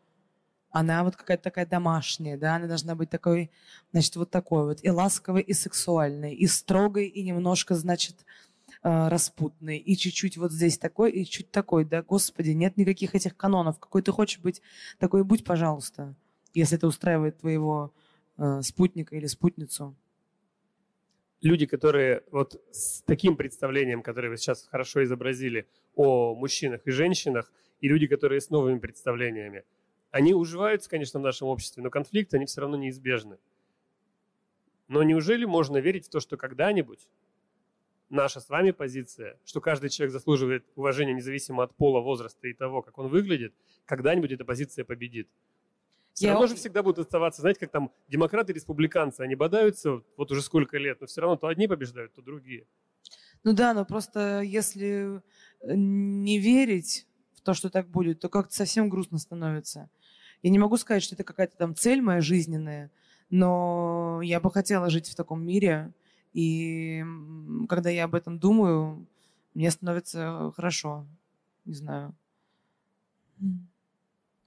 Она вот какая-то такая домашняя, да, она должна быть такой, значит, вот такой вот, и ласковой, и сексуальной, и строгой, и немножко, значит, э, распутной, и чуть-чуть вот здесь такой, и чуть такой, да, господи, нет никаких этих канонов. Какой ты хочешь быть, такой будь, пожалуйста, если это устраивает твоего э, спутника или спутницу. Люди, которые вот с таким представлением, которое вы сейчас хорошо изобразили о мужчинах и женщинах, и люди, которые с новыми представлениями, они уживаются, конечно, в нашем обществе, но конфликты, они все равно неизбежны. Но неужели можно верить в то, что когда-нибудь наша с вами позиция, что каждый человек заслуживает уважения независимо от пола, возраста и того, как он выглядит, когда-нибудь эта позиция победит? Все Я- равно же всегда будут оставаться, знаете, как там демократы и республиканцы, они бодаются вот уже сколько лет, но все равно то одни побеждают, то другие. Ну да, но просто если э, не верить в то, что так будет, то как-то совсем грустно становится. Я не могу сказать, что это какая-то там цель моя жизненная, но я бы хотела жить в таком мире, и когда я об этом думаю, мне становится хорошо. Не знаю.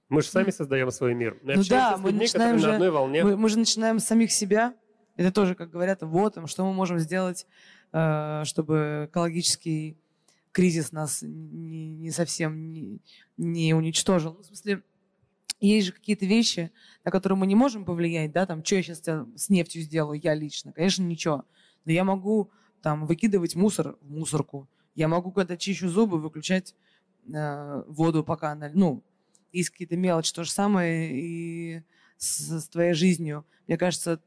Мы же сами создаем свой мир. Мы Ну да, мы людьми, начинаем же- на одной волне. Мы, мы же начинаем с самих себя. Это тоже, как говорят, вот там, что мы можем сделать, э, чтобы экологический кризис нас не, не совсем не, не уничтожил. Ну, в смысле, есть же какие-то вещи, на которые мы не можем повлиять, да, там, что я сейчас с нефтью сделаю, я лично, конечно, ничего. Но я могу там выкидывать мусор в мусорку. Я могу, когда чищу зубы, выключать э, воду, пока она, ну, есть какие-то мелочи. То же самое и с, с твоей жизнью. Мне кажется,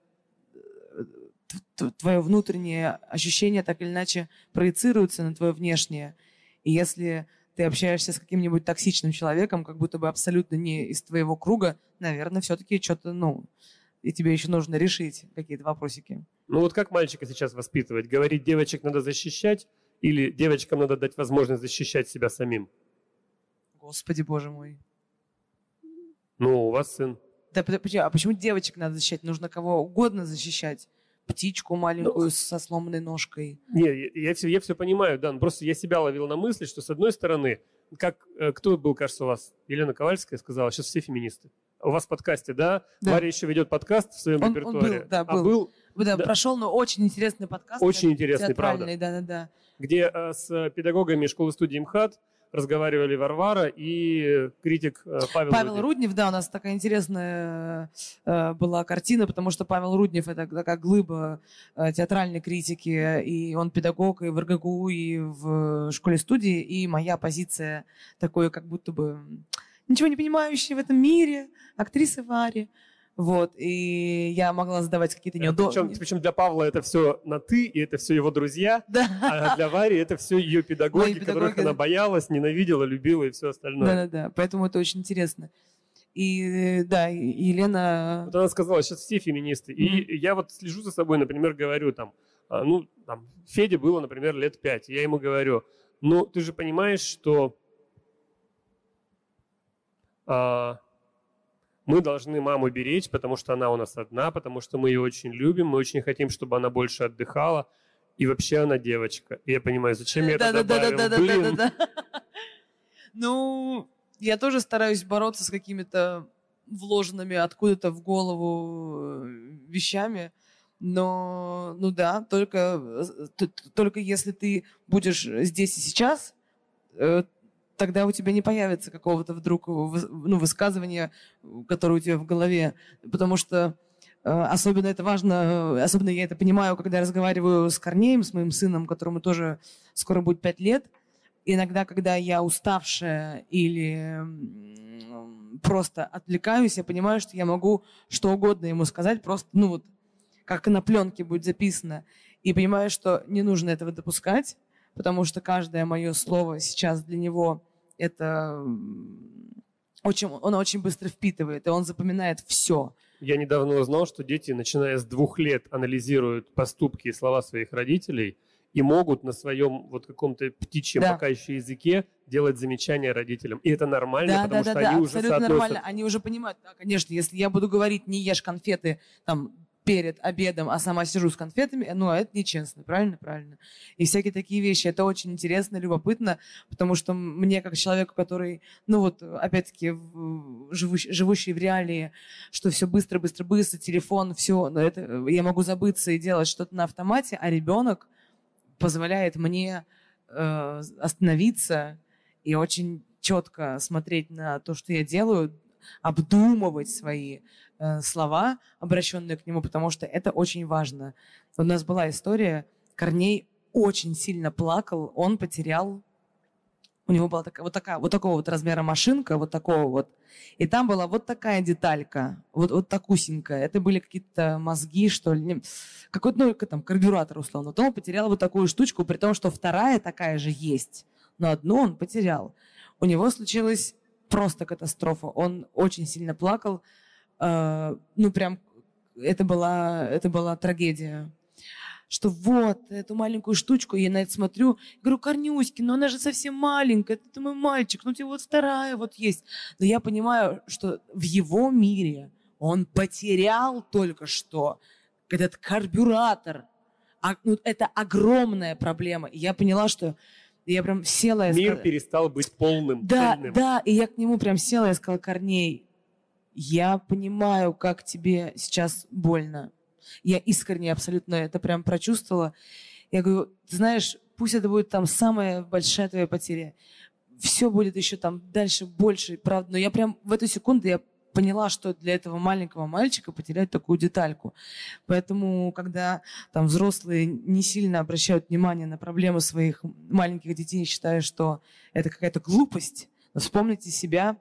твое внутреннее ощущение так или иначе проецируется на твое внешнее. И если ты общаешься с каким-нибудь токсичным человеком, как будто бы абсолютно не из твоего круга, наверное, все-таки что-то, ну, и тебе еще нужно решить какие-то вопросики. Ну вот как мальчика сейчас воспитывать? Говорить, девочек надо защищать или девочкам надо дать возможность защищать себя самим? Господи, боже мой. Ну, у вас сын. Да, а почему девочек надо защищать? Нужно кого угодно защищать. Птичку маленькую со сломанной ножкой. Не, я, я все, я все понимаю, да, но просто я себя ловил на мысли, что с одной стороны, как, э, кто был, кажется, у вас? Елена Ковальская сказала, сейчас все феминисты. У вас в подкасте, да? Да. Варя еще ведет подкаст в своем Он- он репертуаре. был, да, А был. был, Да, Да. прошел, но очень интересный подкаст. Очень интересный, правда. театральный, да-да-да. где э, с педагогами школы-студии МХАТ разговаривали Варвара и критик э, Павел, Павел Руднев. Руднев, да, у нас такая интересная э, была картина, потому что Павел Руднев это такая глыба э, театральной критики, и он педагог и в РГГУ, и в школе-студии, и моя позиция такой, как будто бы ничего не понимающей в этом мире, актрисы Вари. Вот, и я могла задавать какие-то Э, Причем, неудобные... причем для Павла это все на «ты», и это все его друзья, Да. а для Вари это все ее педагоги, Мои которых педагоги, она да. боялась, ненавидела, любила и все остальное. Да-да-да, поэтому это очень интересно. И да, Елена... Вот она сказала, сейчас все феминисты. И я вот слежу за собой, например, говорю там, а, ну, там, Феде было, например, лет пять. Я ему говорю, ну, ты же понимаешь, что а, мы должны маму беречь, потому что она у нас одна, потому что мы ее очень любим, мы очень хотим, чтобы она больше отдыхала. И вообще она девочка. И я понимаю, зачем я это добавил. Блин. Ну, я тоже стараюсь бороться с какими-то вложенными откуда-то в голову э, вещами. Но, ну да, только, э, только если ты будешь здесь и сейчас, э, тогда у тебя не появится какого-то вдруг ну, высказывания, которое у тебя в голове. Потому что э, особенно это важно, э, особенно я это понимаю, когда я разговариваю с Корнеем, с моим сыном, которому тоже скоро будет пять лет. Иногда, когда я уставшая или просто отвлекаюсь, я понимаю, что я могу что угодно ему сказать, просто, ну вот, как на пленке будет записано. И понимаю, что не нужно этого допускать, потому что каждое мое слово сейчас для него это очень, он очень быстро впитывает, и он запоминает все. Я недавно узнал, что дети, начиная с двух лет, анализируют поступки и слова своих родителей и могут на своем вот каком-то птичьем Да. пока еще языке делать замечания родителям. И это нормально, Да, потому да, что да, да, они уже абсолютно соотносят. нормально. Они уже понимают, да, конечно, если я буду говорить, не ешь конфеты там перед обедом, а сама сижу с конфетами, ну, это нечестно, правильно? Правильно. И всякие такие вещи. Это очень интересно, любопытно, потому что мне, как человеку, который, ну вот, опять-таки, живущий, живущий в реалии, что все быстро, быстро, быстро, телефон, все, но это, я могу забыться и делать что-то на автомате, а ребенок позволяет мне э, остановиться и очень четко смотреть на то, что я делаю, обдумывать свои слова, обращенные к нему, потому что это очень важно. У нас была история, Корней очень сильно плакал, он потерял, у него была такая, вот, такая, вот такого вот размера машинка, вот такого вот, и там была вот такая деталька, вот, вот такусенькая, это были какие-то мозги, что ли, какой-то, ну, там, карбюратор, условно. То он потерял вот такую штучку, при том, что вторая такая же есть, но одну он потерял. У него случилась просто катастрофа. Он очень сильно плакал. Э, ну, прям, это была, это была трагедия. что вот эту маленькую штучку, я на это смотрю, говорю, Корнюськи, но она же совсем маленькая, это мой мальчик, ну тебе вот вторая вот есть. Но я понимаю, что в его мире он потерял только что этот карбюратор. А, ну, это огромная проблема. И я поняла, что я прям села и Мир сказала- перестал быть полным, да, цельным. да, и я к нему прям села и сказала, Корней, я понимаю, как тебе сейчас больно. Я искренне абсолютно это прям прочувствовала. Я говорю, ты знаешь, пусть это будет там самая большая твоя потеря. Все будет еще там дальше больше, правда. Но я прям в эту секунду я поняла, что для этого маленького мальчика потерять такую детальку. Поэтому, когда там взрослые не сильно обращают внимание на проблемы своих маленьких детей, считая, что это какая-то глупость, вспомните себя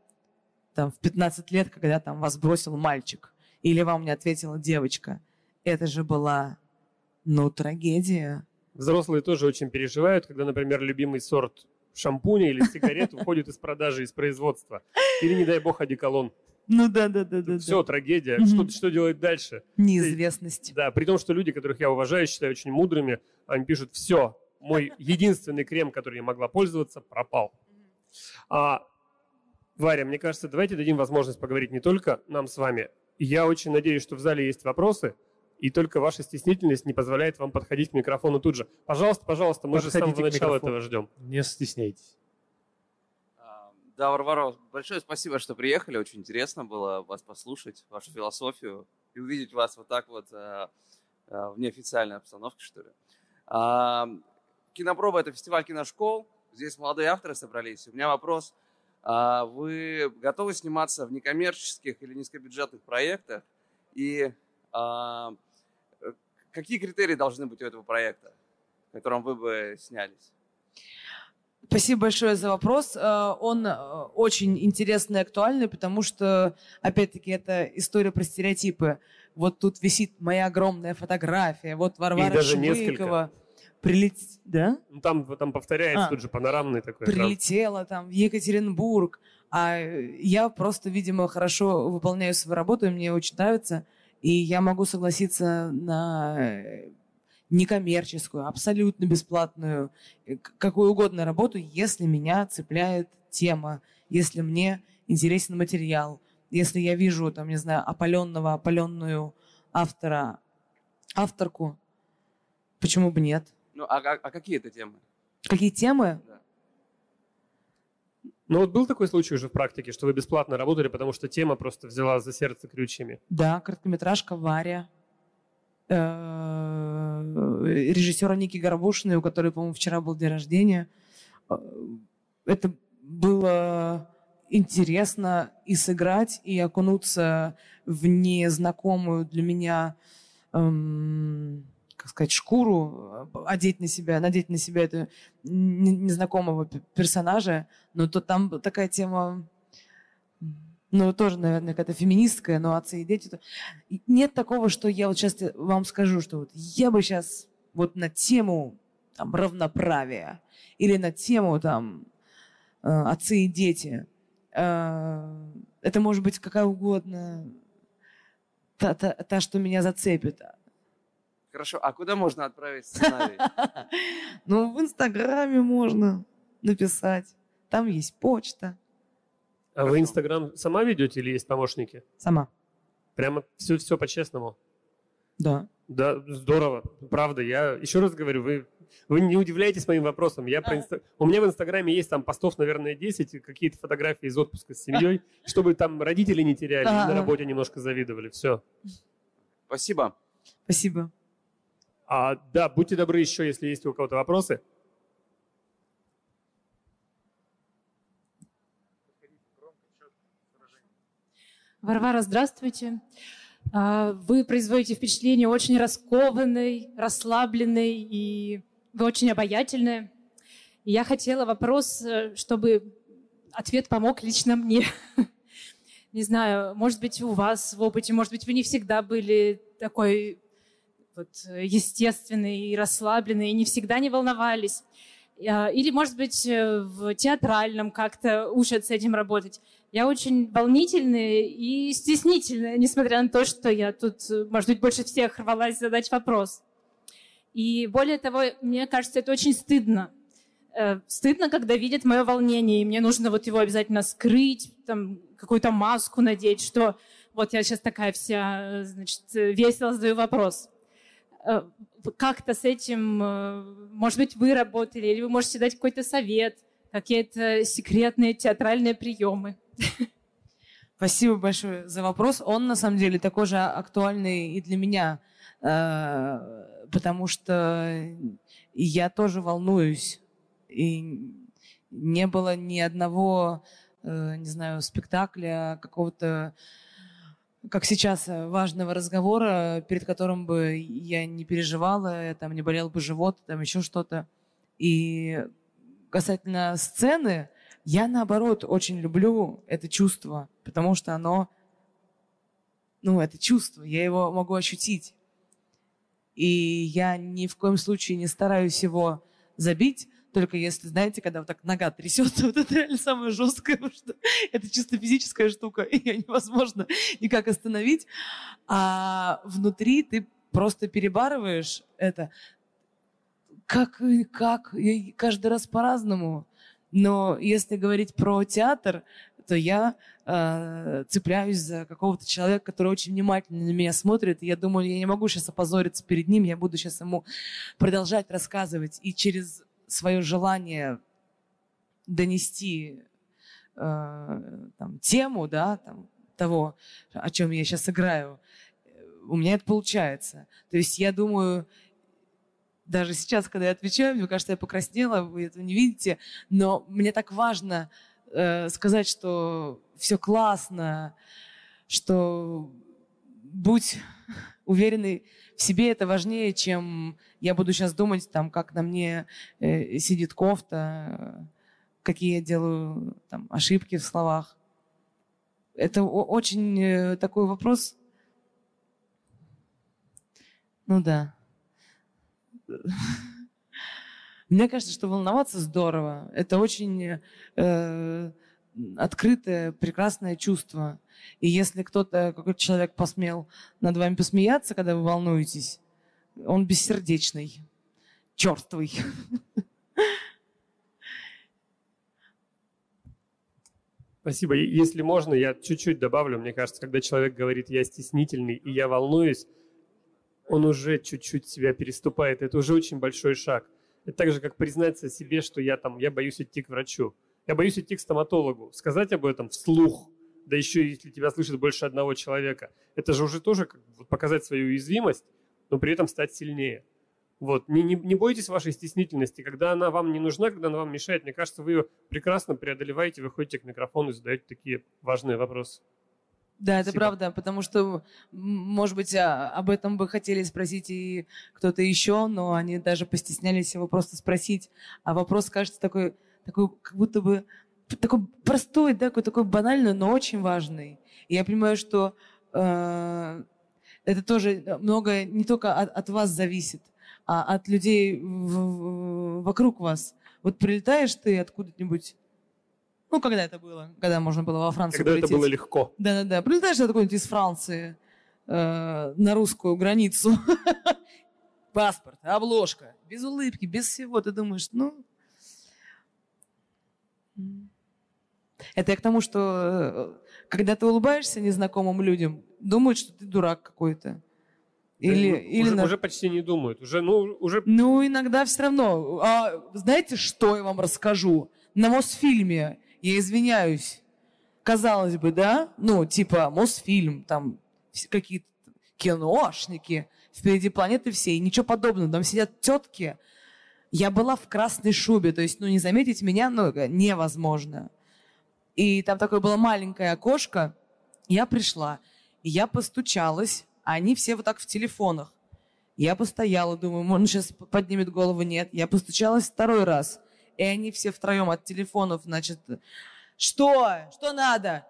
там, в 15 лет, когда там вас бросил мальчик, или вам не ответила девочка. Это же была, ну, трагедия. Взрослые тоже очень переживают, когда, например, любимый сорт шампуня или сигарет уходит из продажи, из производства. Или, не дай бог, одеколон. Ну да, да, да, да. Все, трагедия. Мгм. Что, что делать дальше? Неизвестность. Да, при том, что люди, которых я уважаю, считаю очень мудрыми, они пишут, все, мой единственный крем, который я могла пользоваться, пропал. А, Варя, мне кажется, давайте дадим возможность поговорить не только нам с вами. Я очень надеюсь, что в зале есть вопросы, и только ваша стеснительность не позволяет вам подходить к микрофону тут же. Пожалуйста, пожалуйста, мы же с Подходите самого начала этого ждем. Не стесняйтесь. А, Да, Варвара, большое спасибо, что приехали. Очень интересно было вас послушать, вашу философию и увидеть вас вот так вот а, а, в неофициальной обстановке, что ли. А, Кинопроба – это фестиваль киношкол. Здесь молодые авторы собрались. У меня вопрос. А Вы готовы сниматься в некоммерческих или низкобюджетных проектах? И а, э, какие критерии должны быть у этого проекта, в котором вы бы снялись? Спасибо большое за вопрос. Э, Он э, очень интересный и актуальный, потому что, опять-таки, это история про стереотипы. Вот тут висит моя огромная фотография, вот Варвара даже Швыкова несколько. Прилет... да? Ну, Там, там повторяется А. тут же панорамный такой экран. прилетела там в Екатеринбург, а я просто, видимо, хорошо выполняю свою работу, и мне очень нравится, и я могу согласиться на э, некоммерческую, абсолютно бесплатную, э, какую угодно работу, если меня цепляет тема, если мне интересен материал, если я вижу, там, не знаю, опаленного, опаленную автора, авторку, почему бы нет? Ну, а, а- а какие это темы? Какие темы? Да. Ну вот был такой случай уже в практике, что вы бесплатно работали, потому что тема просто взяла за сердце крючьями. Да, короткометражка Варя. Э, Режиссера Ники Горбушиной, у которой, по-моему, вчера был день рождения. Э, Это было интересно и сыграть, и окунуться в незнакомую для меня, эм, как сказать, шкуру, э, одеть на себя, надеть на себя это не- незнакомого персонажа. Но то там такая тема ну, тоже, наверное, какая-то феминистская, но отцы и дети. Нет такого, что я вот сейчас вам скажу, что вот я бы сейчас вот на тему там, равноправия или на тему там э, отцы и дети. э, Это может быть какая угодно та, та, та, что меня зацепит. Хорошо, а куда можно отправить сценарий? Ну, в Инстаграме можно написать. Там есть почта. А вы. Инстаграм сама ведете или есть помощники? Сама. Прямо все, все по-честному. Да. Да, здорово. Правда, я еще раз говорю, вы, вы не удивляйтесь моим вопросом. Я про инста- У меня в Инстаграме есть там постов, наверное, 10, и какие-то фотографии из отпуска с семьей, чтобы там родители не теряли, и на работе немножко завидовали. Все. Спасибо. Спасибо. А, да, будьте добры еще, если есть у кого-то вопросы. Варвара, здравствуйте. А, Вы производите впечатление очень раскованной, расслабленной, и вы очень обаятельная. И я хотела вопрос, э, чтобы ответ помог лично мне. Не знаю, может быть, у вас в опыте, может быть, вы не всегда были такой вот э, естественной и расслабленной, и не всегда не волновались. А, Или, может быть, э, в театральном как-то учат с этим работать. Я очень волнительная и стеснительная, несмотря на то, что я тут, э, может быть, больше всех рвалась задать вопрос. И более того, мне кажется, это очень стыдно. Стыдно, когда видят мое волнение, и мне нужно вот его обязательно скрыть, там, какую-то маску надеть, что вот я сейчас такая вся, значит, весело задаю вопрос. Э, как-то с этим, э, может быть, вы работали, или вы можете дать какой-то совет, какие-то секретные театральные приемы? Спасибо большое за вопрос. Он, на самом деле, такой же актуальный и для меня, э, потому что я тоже волнуюсь. И не было ни одного, не знаю, спектакля, какого-то как сейчас, э, важного разговора, перед которым бы я не переживала, там не болел бы живот, там еще что-то. И касательно сцены, я наоборот очень люблю это чувство, потому что оно, ну, это чувство, я его могу ощутить. И я ни в коем случае не стараюсь его забить, только если, знаете, когда вот так нога трясется, вот это реально самое жесткое, потому что это чисто физическая штука, и ее невозможно никак остановить. А внутри ты просто перебарываешь это. Как, как, и каждый раз по-разному. Но если говорить про театр, то я э, цепляюсь за какого-то человека, который очень внимательно на меня смотрит. И я думаю, я не могу сейчас опозориться перед ним, я буду сейчас ему продолжать рассказывать. И через свое желание донести э, там, тему, да, там, того, о чем я сейчас играю, у меня это получается. То есть я думаю, даже сейчас, когда я отвечаю, мне кажется, я покраснела, вы это не видите, но мне так важно э, сказать, что все классно, что будь уверенный в себе, это важнее, чем я буду сейчас думать, там, как на мне э, сидит кофта, какие я делаю там, ошибки в словах. Это очень э, такой вопрос. Ну да. Мне кажется, что волноваться здорово. Это очень э, открытое, прекрасное чувство. И если кто-то, какой-то человек посмел над вами посмеяться, когда вы волнуетесь, он бессердечный, черствый. Спасибо. Если можно, я чуть-чуть добавлю. Мне кажется, когда человек говорит «я стеснительный» и «я волнуюсь», он уже чуть-чуть себя переступает. Это уже очень большой шаг. Это так же, как признаться себе, что я там, я боюсь идти к врачу. Я боюсь идти к стоматологу. Сказать об этом вслух, да еще если тебя слышит больше одного человека, это же уже тоже как показать свою уязвимость но при этом стать сильнее. Вот. Не, не, не бойтесь вашей стеснительности. Когда она вам не нужна, когда она вам мешает, мне кажется, вы ее прекрасно преодолеваете, выходите к микрофону и задаете такие важные вопросы. Да, это правда, потому что, может быть, а, об этом бы хотели спросить и кто-то еще, но они даже постеснялись его просто спросить. А вопрос кажется такой, такой как будто бы такой простой, да, такой, такой банальный, но очень важный. И я понимаю, что э, это тоже многое не только от, от вас зависит, а от людей в, в, вокруг вас. Вот прилетаешь ты откуда-нибудь, ну, когда это было? Когда можно было во Францию Когда полететь. это было легко. Да-да-да. Прилетаешь ты откуда-нибудь из Франции э, на русскую границу. Паспорт, обложка, без улыбки, без всего. Ты думаешь, ну... Это я к тому, что э, когда ты улыбаешься незнакомым людям, думают, что ты дурак какой-то. Или, уже, или на... уже почти не думают. Уже, ну, уже... ну, иногда все равно. А, знаете, что я вам расскажу? На Мосфильме, я извиняюсь, казалось бы, да? Ну, типа Мосфильм, там какие-то киношники, впереди планеты всей, ничего подобного. Там сидят тетки. Я была в красной шубе, то есть, ну, не заметить меня, ну, невозможно. И там такое было маленькое окошко. Я пришла, я постучалась, а они все вот так в телефонах. Я постояла, думаю, он сейчас поднимет голову, нет. Я постучалась второй раз, и они все втроем от телефонов, значит, что? Что надо?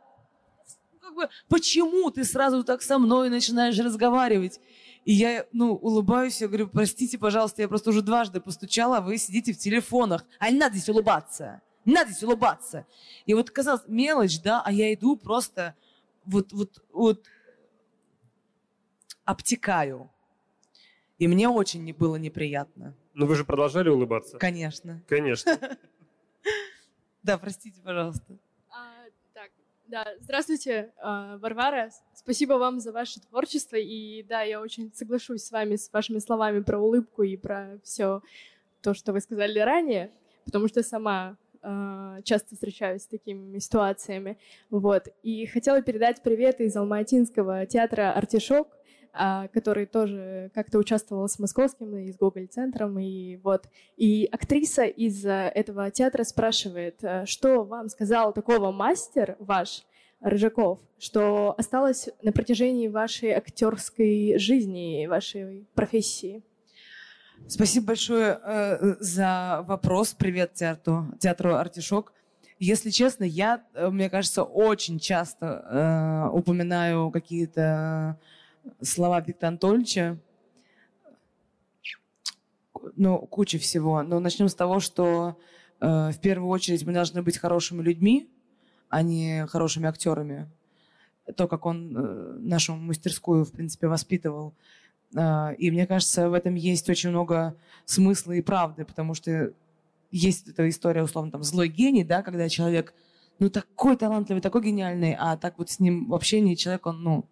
Как бы, почему ты сразу так со мной начинаешь разговаривать? И я, ну, улыбаюсь, я говорю, простите, пожалуйста, я просто уже дважды постучала, а вы сидите в телефонах. А не надо здесь улыбаться. Не надо здесь улыбаться. И вот казалось, мелочь, да, а я иду просто вот, вот, вот обтекаю. И мне очень не было неприятно. Но вы же продолжали улыбаться? Конечно. Конечно. Да, простите, пожалуйста. А, так, да, здравствуйте, а, Варвара. Спасибо вам за ваше творчество. И да, я очень соглашусь с вами, с вашими словами про улыбку и про все то, что вы сказали ранее, потому что сама часто встречаюсь с такими ситуациями. Вот. И хотела передать привет из Алматинского театра «Артишок», а, который тоже как-то участвовал с московским и с Гоголь-центром. И вот. И актриса из а, этого театра спрашивает, а, что вам сказал такого мастер ваш, Рыжаков, что осталось на протяжении вашей актерской жизни, вашей профессии? Спасибо большое э, за вопрос. Привет театру, театру «Артишок». Если честно, я, э, мне кажется, очень часто э, упоминаю какие-то слова Виктора Анатольевича. Ну, куча всего. Но начнем с того, что э, в первую очередь мы должны быть хорошими людьми, а не хорошими актерами. То, как он э, нашу мастерскую, в принципе, воспитывал. Э, и мне кажется, в этом есть очень много смысла и правды, потому что есть эта история, условно, там, злой гений, да, когда человек, ну, такой талантливый, такой гениальный, а так вот с ним в общении человек, он, ну,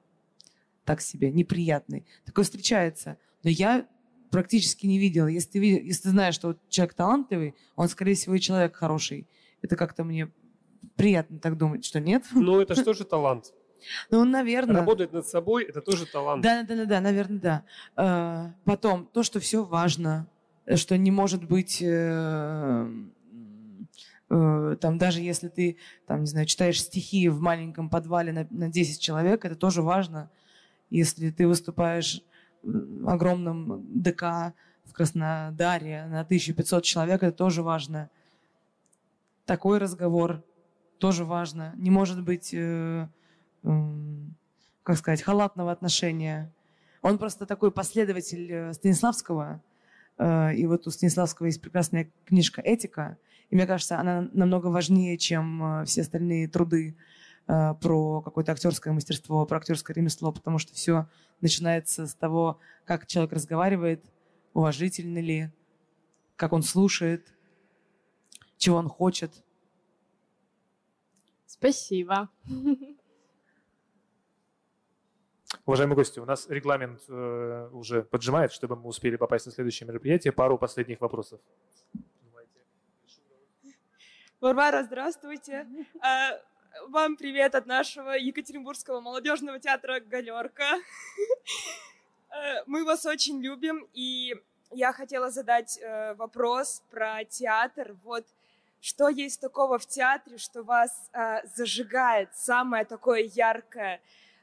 так себе, неприятный. Такое встречается. Но я практически не видела. Если ты, видел, если ты знаешь, что человек талантливый, он, скорее всего, и человек хороший. Это как-то мне приятно так думать, что нет. Ну, это что же талант? Ну, наверное. Работать над собой – это тоже талант. Да, да, да, да, наверное, да. Э, потом, то, что все важно, что не может быть, э, э, там, даже если ты, там, не знаю, читаешь стихи в маленьком подвале на, на 10 человек, это тоже важно. Если ты выступаешь в огромном ДК в Краснодаре на 1500 человек, это тоже важно. Такой разговор тоже важно. Не может быть, э, э, как сказать, халатного отношения. Он просто такой последователь э, Станиславского. Э, и вот у Станиславского есть прекрасная книжка «Этика». И мне кажется, она намного важнее, чем э, все остальные труды про какое-то актерское мастерство, про актерское ремесло, потому что все начинается с того, как человек разговаривает, уважительно ли, как он слушает, чего он хочет. Спасибо. Уважаемые гости, у нас регламент э, уже поджимает, чтобы мы успели попасть на следующее мероприятие. Пару последних вопросов. Варвара, здравствуйте. А, Вам привет от нашего Екатеринбургского молодежного театра «Галерка». Э, Мы вас очень любим, и я хотела задать э, вопрос про театр. Вот что есть такого в театре, что вас э, зажигает, самое такое яркое?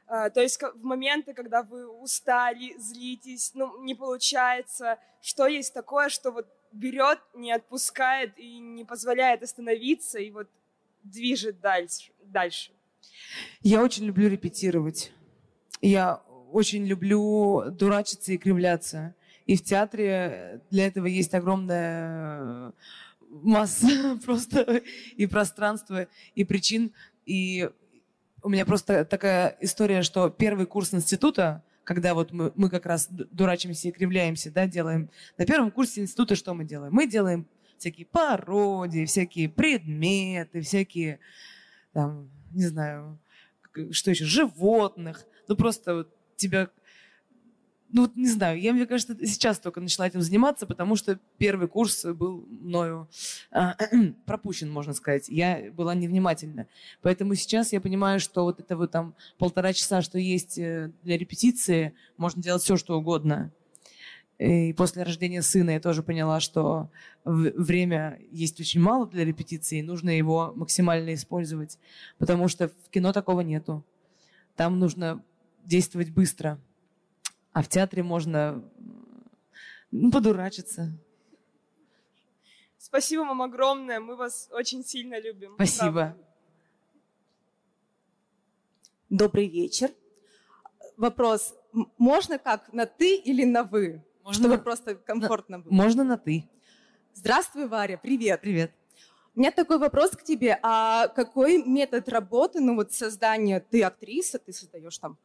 Э, То есть в моменты, когда вы устали, злитесь, ну, не получается, что есть такое, что вот берет, не отпускает и не позволяет остановиться и вот движет дальше. дальше. Я очень люблю репетировать. Я очень люблю дурачиться и кривляться. И в театре для этого есть огромная масса просто и пространства, и причин. И у меня просто такая история, что первый курс института, когда вот мы, мы как раз ду- дурачимся и кривляемся, да, делаем. На первом курсе института что мы делаем? Мы делаем всякие пародии, всякие предметы, всякие, там, не знаю, что еще, животных. Ну, просто вот тебя... Ну, вот не знаю, я, мне кажется, сейчас только начала этим заниматься, потому что первый курс был мною а, пропущен, можно сказать. Я была невнимательна. Поэтому сейчас я понимаю, что вот это вот там полтора часа, что есть э, для репетиции, можно делать все, что угодно. И после рождения сына я тоже поняла, что время есть очень мало для репетиции, и нужно его максимально использовать, потому что в кино такого нету. Там нужно действовать быстро, а в театре можно ну, подурачиться. Спасибо вам огромное, мы вас очень сильно любим. Спасибо. Правда. Добрый вечер. Вопрос, можно как, на ты или на вы? Можно Чтобы на- просто комфортно было. Можно на «ты». Здравствуй, Варя, привет. Привет. У меня такой вопрос к тебе. А какой метод работы, ну вот создания, ты актриса, ты создаешь там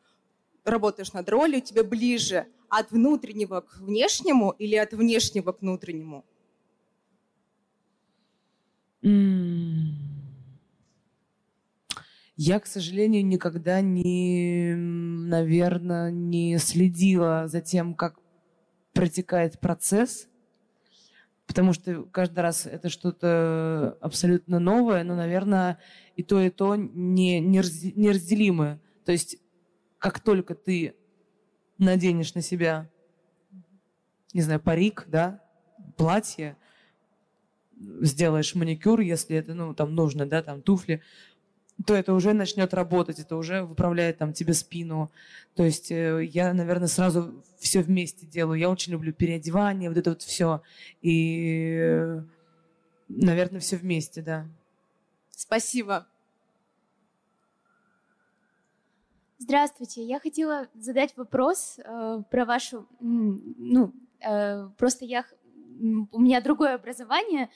работаешь над ролью, тебе ближе от внутреннего к внешнему или от внешнего к внутреннему? Я, к сожалению, никогда не, наверное, не следила за тем, как протекает процесс, потому что каждый раз это что-то абсолютно новое, но, наверное, и то, и то не, неразделимое. То есть как только ты наденешь на себя, не знаю, парик, да, платье, сделаешь маникюр, если это, ну, там нужно, да, там туфли, то это уже начнет работать, это уже выправляет там тебе спину. То есть э, я, наверное, сразу все вместе делаю. Я очень люблю переодевание, вот это вот все. И, э, наверное, все вместе, да. Спасибо. Здравствуйте. Я хотела задать вопрос э, про вашу... Ну, э, просто я... У меня другое образование,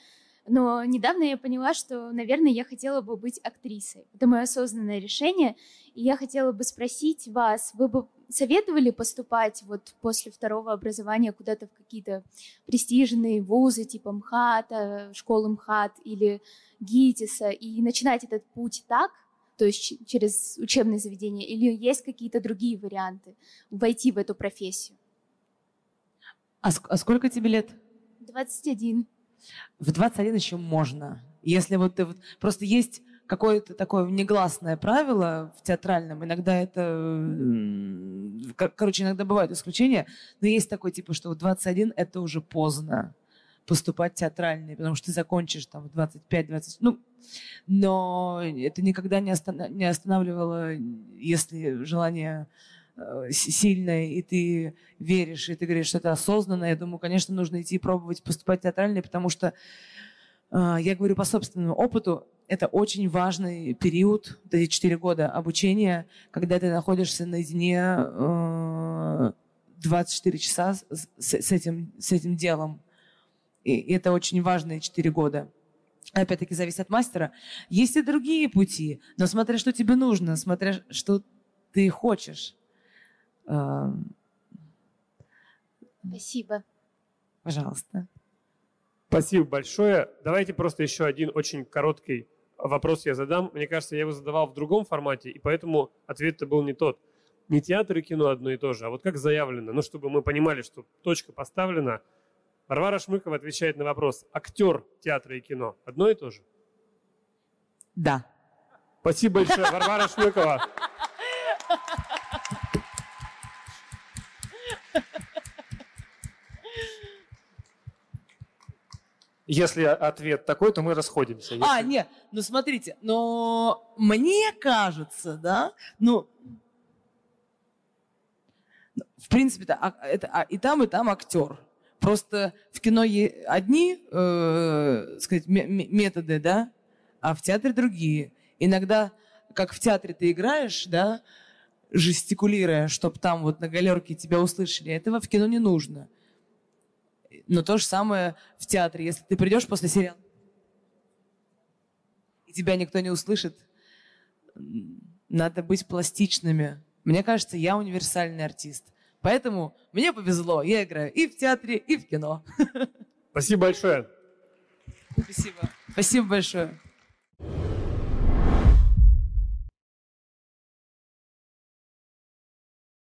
но недавно я поняла, что, наверное, я хотела бы быть актрисой. Это мое осознанное решение. И я хотела бы спросить вас, вы бы советовали поступать вот после второго образования куда-то в какие-то престижные вузы типа МХАТа, школы МХАТ или ГИТИСа и начинать этот путь так, то есть через учебное заведение, или есть какие-то другие варианты войти в эту профессию? А, а сколько тебе лет? 21 в 21 еще можно. Если вот ты вот... Просто есть какое-то такое негласное правило в театральном, иногда это, короче, иногда бывают исключения, но есть такой типа, что в 21 это уже поздно поступать в театральный, потому что ты закончишь там в 25-20, ну, но это никогда не, остан- не останавливало, если желание Э, сильная, и ты веришь, и ты говоришь, что это осознанно, я думаю, конечно, нужно идти пробовать поступать театральный, потому что э, я говорю по собственному опыту, это очень важный период, эти четыре года обучения, когда ты находишься наедине 24 э, часа с, с, этим, с этим делом. И это очень важные четыре года. Опять-таки зависит от мастера. Есть и другие пути, но смотря что тебе нужно, смотря что ты хочешь. Спасибо. Пожалуйста. Спасибо большое. Давайте просто еще один очень короткий вопрос я задам. Мне кажется, я его задавал в другом формате, и поэтому ответ-то был не тот. Не театр и кино одно и то же, а вот как заявлено, ну, чтобы мы понимали, что точка поставлена. Варвара Шмыкова отвечает на вопрос. Актер театра и кино одно и то же? Да. Спасибо большое, Варвара Шмыкова. Если ответ такой, то мы расходимся. А, Если... А, нет, ну смотрите, но мне кажется, да, ну, в принципе, а, это, это и там, и там актер. Просто в кино одни, э, сказать, методы, да, а в театре другие. Иногда, как в театре ты играешь, да, жестикулируя, чтобы там вот на галерке тебя услышали, этого в кино не нужно. Но то же самое в театре. Если ты придешь после сериала, и тебя никто не услышит, надо быть пластичными. Мне кажется, я универсальный артист. Поэтому мне повезло. Я играю и в театре, и в кино. Спасибо большое. Спасибо. Спасибо большое.